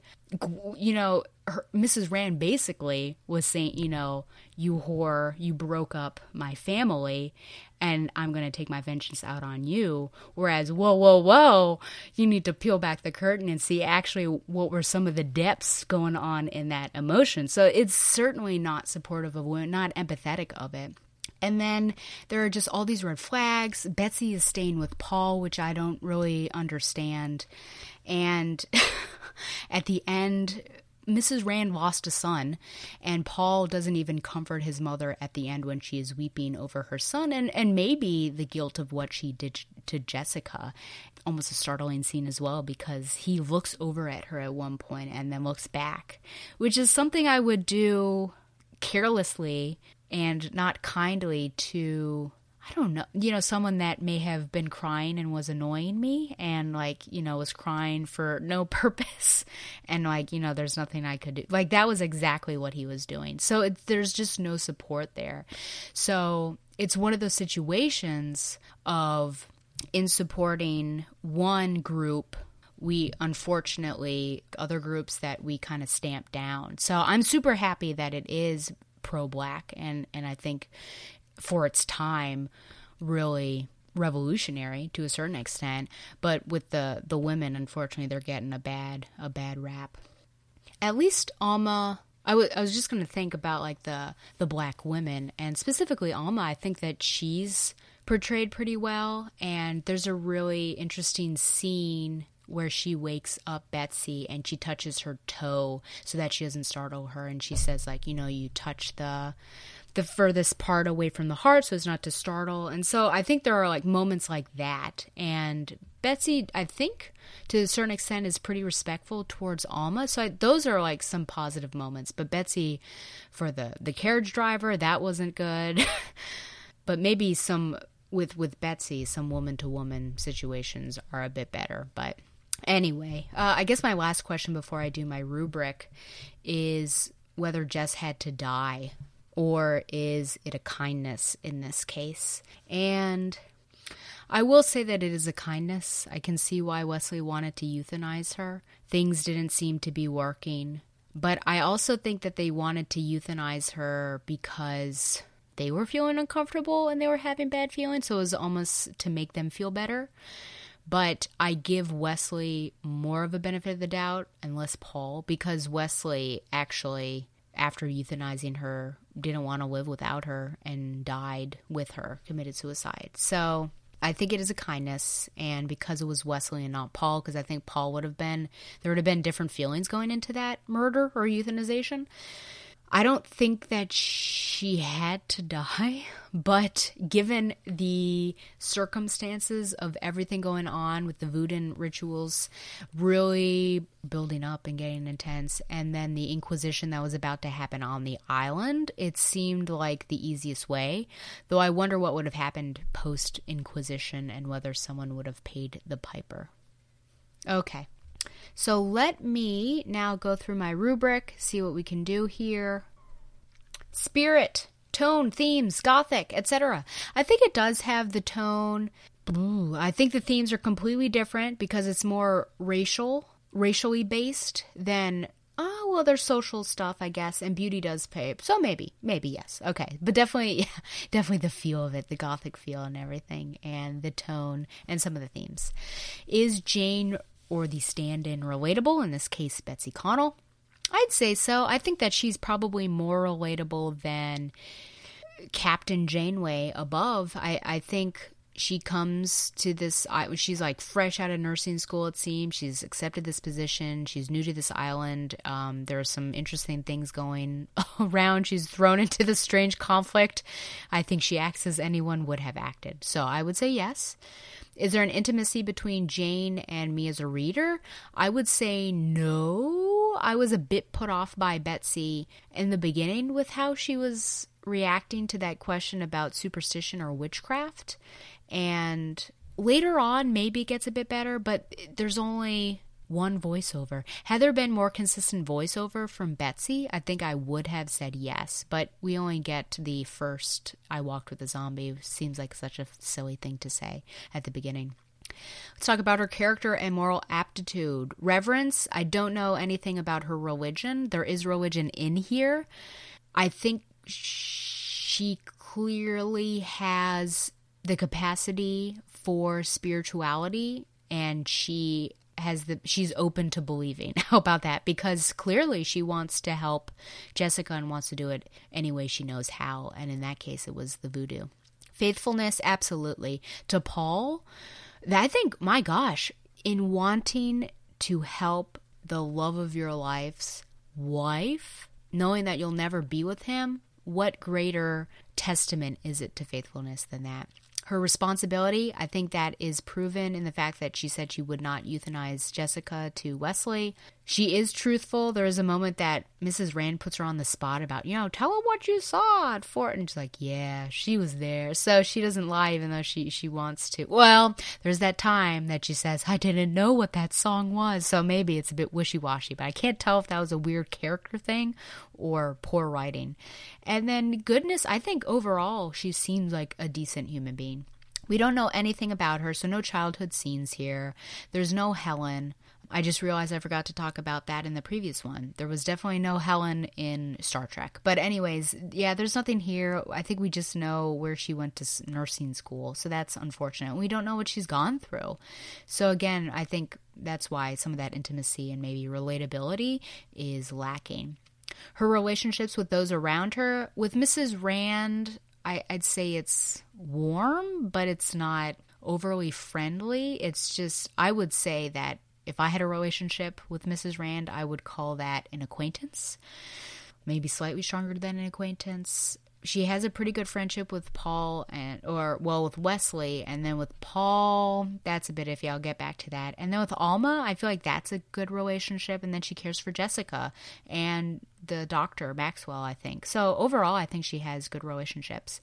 you know, her, Mrs. Rand basically was saying, you know, you whore, you broke up my family and I'm going to take my vengeance out on you. Whereas, whoa, whoa, whoa, you need to peel back the curtain and see actually what were some of the depths going on in that emotion. So it's certainly not supportive of women, not empathetic of it. And then there are just all these red flags. Betsy is staying with Paul, which I don't really understand. And [LAUGHS] at the end, Mrs. Rand lost a son, and Paul doesn't even comfort his mother at the end when she is weeping over her son, and, and maybe the guilt of what she did to Jessica. Almost a startling scene as well because he looks over at her at one point and then looks back, which is something I would do carelessly and not kindly to I don't know, you know, someone that may have been crying and was annoying me and like, you know, was crying for no [LAUGHS] purpose and like, you know, there's nothing I could do. Like that was exactly what he was doing. So it, there's just no support there. So it's one of those situations of in supporting one group we unfortunately other groups that we kind of stamp down. So I'm super happy that it is pro black and and I think for its time really revolutionary to a certain extent. But with the the women unfortunately they're getting a bad a bad rap. At least alma I, w- I was just going to think about like the the black women. And specifically alma i think that she's portrayed pretty well. And there's a really interesting scene where she wakes up Betsy and she touches her toe so that she doesn't startle her. And she says like you know you touch the the furthest part away from the heart so as not to startle. And so I think there are like moments like that. And Betsy I think to a certain extent is pretty respectful towards Alma. So I, those are like some positive moments. But Betsy for the the carriage driver that wasn't good. [LAUGHS] But maybe some with with Betsy, some woman to woman situations are a bit better. But Anyway, uh, I guess my last question before I do my rubric is whether Jess had to die or is it a kindness in this case? And I will say that it is a kindness. I can see why Wesley wanted to euthanize her. Things didn't seem to be working. But I also think that they wanted to euthanize her because they were feeling uncomfortable and they were having bad feelings. So it was almost to make them feel better. But I give Wesley more of a benefit of the doubt and less Paul because Wesley actually, after euthanizing her, didn't want to live without her and died with her, committed suicide. So I think it is a kindness, and because it was Wesley and not Paul, because I think Paul would have been, there would have been different feelings going into that murder or euthanization. I don't think that she had to die, but given the circumstances of everything going on with the voodoo rituals really building up and getting intense, and then the Inquisition that was about to happen on the island, it seemed like the easiest way. Though I wonder what would have happened post Inquisition and whether someone would have paid the piper. Okay. So let me now go through my rubric, see what we can do here. Spirit, tone, themes, gothic, etc. I think it does have the tone. Ooh, I think the themes are completely different because it's more racial, racially based than oh well there's social stuff i guess and beauty does pay so maybe maybe yes okay but definitely yeah, [LAUGHS] definitely the feel of it the gothic feel and everything and the tone and some of the themes is jane or the stand-in relatable in this case betsy connell. I'd say so. I think that she's probably more relatable than captain janeway above. I i think she comes to this she's like fresh out of nursing school it seems. She's accepted this position. She's new to this island. Um, there are some interesting things going [LAUGHS] around. She's thrown into this strange conflict. I think she acts as anyone would have acted. So i would say yes. Is there an intimacy between jane and me as a reader? I would say no. I was a bit put off by betsy in the beginning with how she was reacting to that question about superstition or witchcraft and later on, maybe it gets a bit better, but there's only one voiceover. Had there been more consistent voiceover from Betsy, I think I would have said yes. But we only get the first I walked with a zombie. Seems like such a silly thing to say at the beginning. Let's talk about her character and moral aptitude. Reverence, I don't know anything about her religion. There is religion in here. I think she clearly has the capacity for spirituality and she has the she's open to believing. [LAUGHS] How about that? Because clearly she wants to help jessica and wants to do it any way she knows how and in that case it was the voodoo. Faithfulness absolutely. To paul i think my gosh in wanting to help the love of your life's wife knowing that you'll never be with him what greater testament is it to faithfulness than that her responsibility, I think that is proven in the fact that she said she would not euthanize Jessica to Wesley. She is truthful. There is a moment that Mrs. Rand puts her on the spot about, you know, tell her what you saw at Fort. And she's like, yeah, she was there. So she doesn't lie even though she, she wants to. Well, there's that time that she says, I didn't know what that song was. So maybe it's a bit wishy washy, but I can't tell if that was a weird character thing or poor writing. And then goodness, I think overall she seems like a decent human being. We don't know anything about her, so no childhood scenes here. There's no Helen. I just realized I forgot to talk about that in the previous one. There was definitely no Helen in Star Trek. But, anyways, yeah, there's nothing here. I think we just know where she went to nursing school. So that's unfortunate. We don't know what she's gone through. So, again, I think that's why some of that intimacy and maybe relatability is lacking. Her relationships with those around her, with Mrs. Rand, I, I'd say it's warm, but it's not overly friendly. It's just, I would say that if I had a relationship with Mrs. Rand, I would call that an acquaintance. Maybe slightly stronger than an acquaintance she has a pretty good friendship with Paul and or well with Wesley and then with Paul that's a bit iffy I'll get back to that and then with Alma I feel like that's a good relationship and then she cares for Jessica and the doctor Maxwell I think so overall I think she has good relationships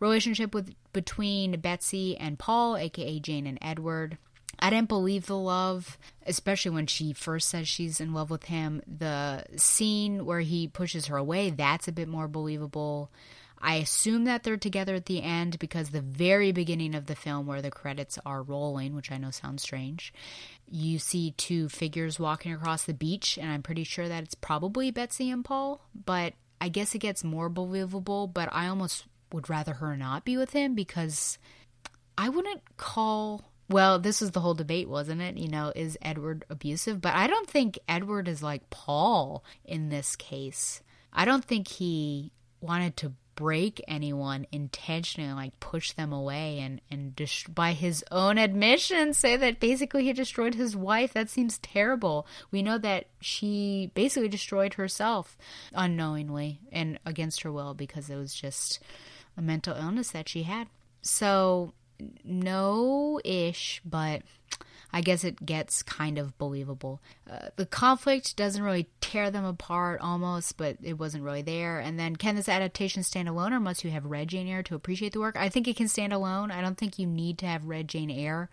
relationship with between Betsy and Paul aka Jane and Edward I didn't believe the love, especially when she first says she's in love with him. The scene where he pushes her away, that's a bit more believable. I assume that they're together at the end because the very beginning of the film, where the credits are rolling, which I know sounds strange, you see two figures walking across the beach, and I'm pretty sure that it's probably Betsy and Paul. But I guess it gets more believable, but I almost would rather her not be with him because I wouldn't call well, this was the whole debate, wasn't it? You know, is Edward abusive? But I don't think Edward is like Paul in this case. I don't think he wanted to break anyone intentionally like push them away and and by his own admission say that basically he destroyed his wife that seems terrible we know that she basically destroyed herself unknowingly and against her will because it was just a mental illness that she had so no ish, but I guess it gets kind of believable. Uh, the conflict doesn't really tear them apart almost, but it wasn't really there. And then, can this adaptation stand alone, or must you have read Jane Eyre to appreciate the work? I think it can stand alone. I don't think you need to have read Jane Eyre.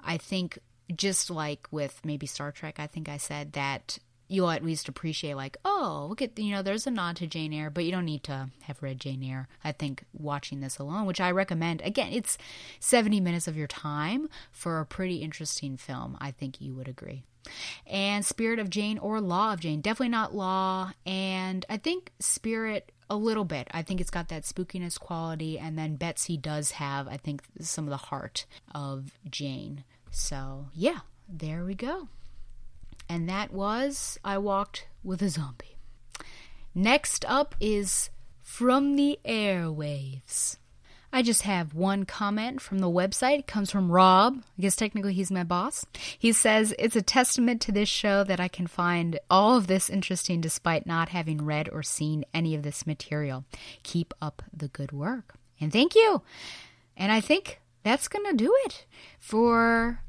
I think just like with maybe Star Trek, I think I said that you'll at least appreciate like oh look at you know there's a nod to jane eyre but you don't need to have read jane eyre i think watching this alone which i recommend. Again it's 70 minutes of your time for a pretty interesting film. I think you would agree. And spirit of jane or law of jane. Definitely not law and i think spirit a little bit. I think it's got that spookiness quality and then betsy does have i think some of the heart of jane. So yeah there we go and that was I Walked with a Zombie. Next up is From the Airwaves. I just have one comment from the website. It comes from Rob. I guess technically he's my boss. He says, It's a testament to this show that I can find all of this interesting despite not having read or seen any of this material. Keep up the good work. And thank you. And I think that's going to do it for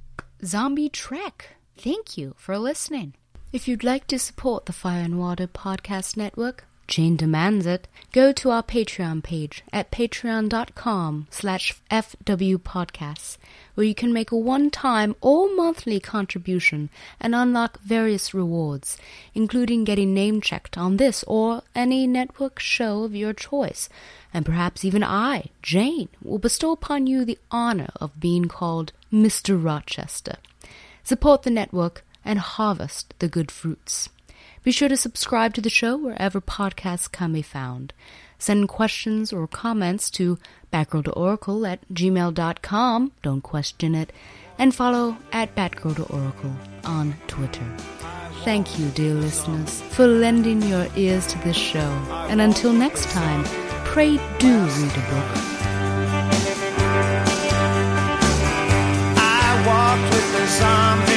Zombie Trek. Thank you for listening. If you'd like to support the Fire and Water Podcast Network, Jane demands it, go to our Patreon page at patreon.com slash fwpodcasts, where you can make a one-time or monthly contribution and unlock various rewards, including getting name-checked on this or any network show of your choice. And perhaps even I, Jane, will bestow upon you the honor of being called Mr. Rochester support the network, and harvest the good fruits. Be sure to subscribe to the show wherever podcasts can be found. Send questions or comments to batgirltooracle at gmail.com, don't question it, and follow at batgirltooracle on Twitter. Thank you, dear listeners, for lending your ears to this show, and until next time, pray do read a book. With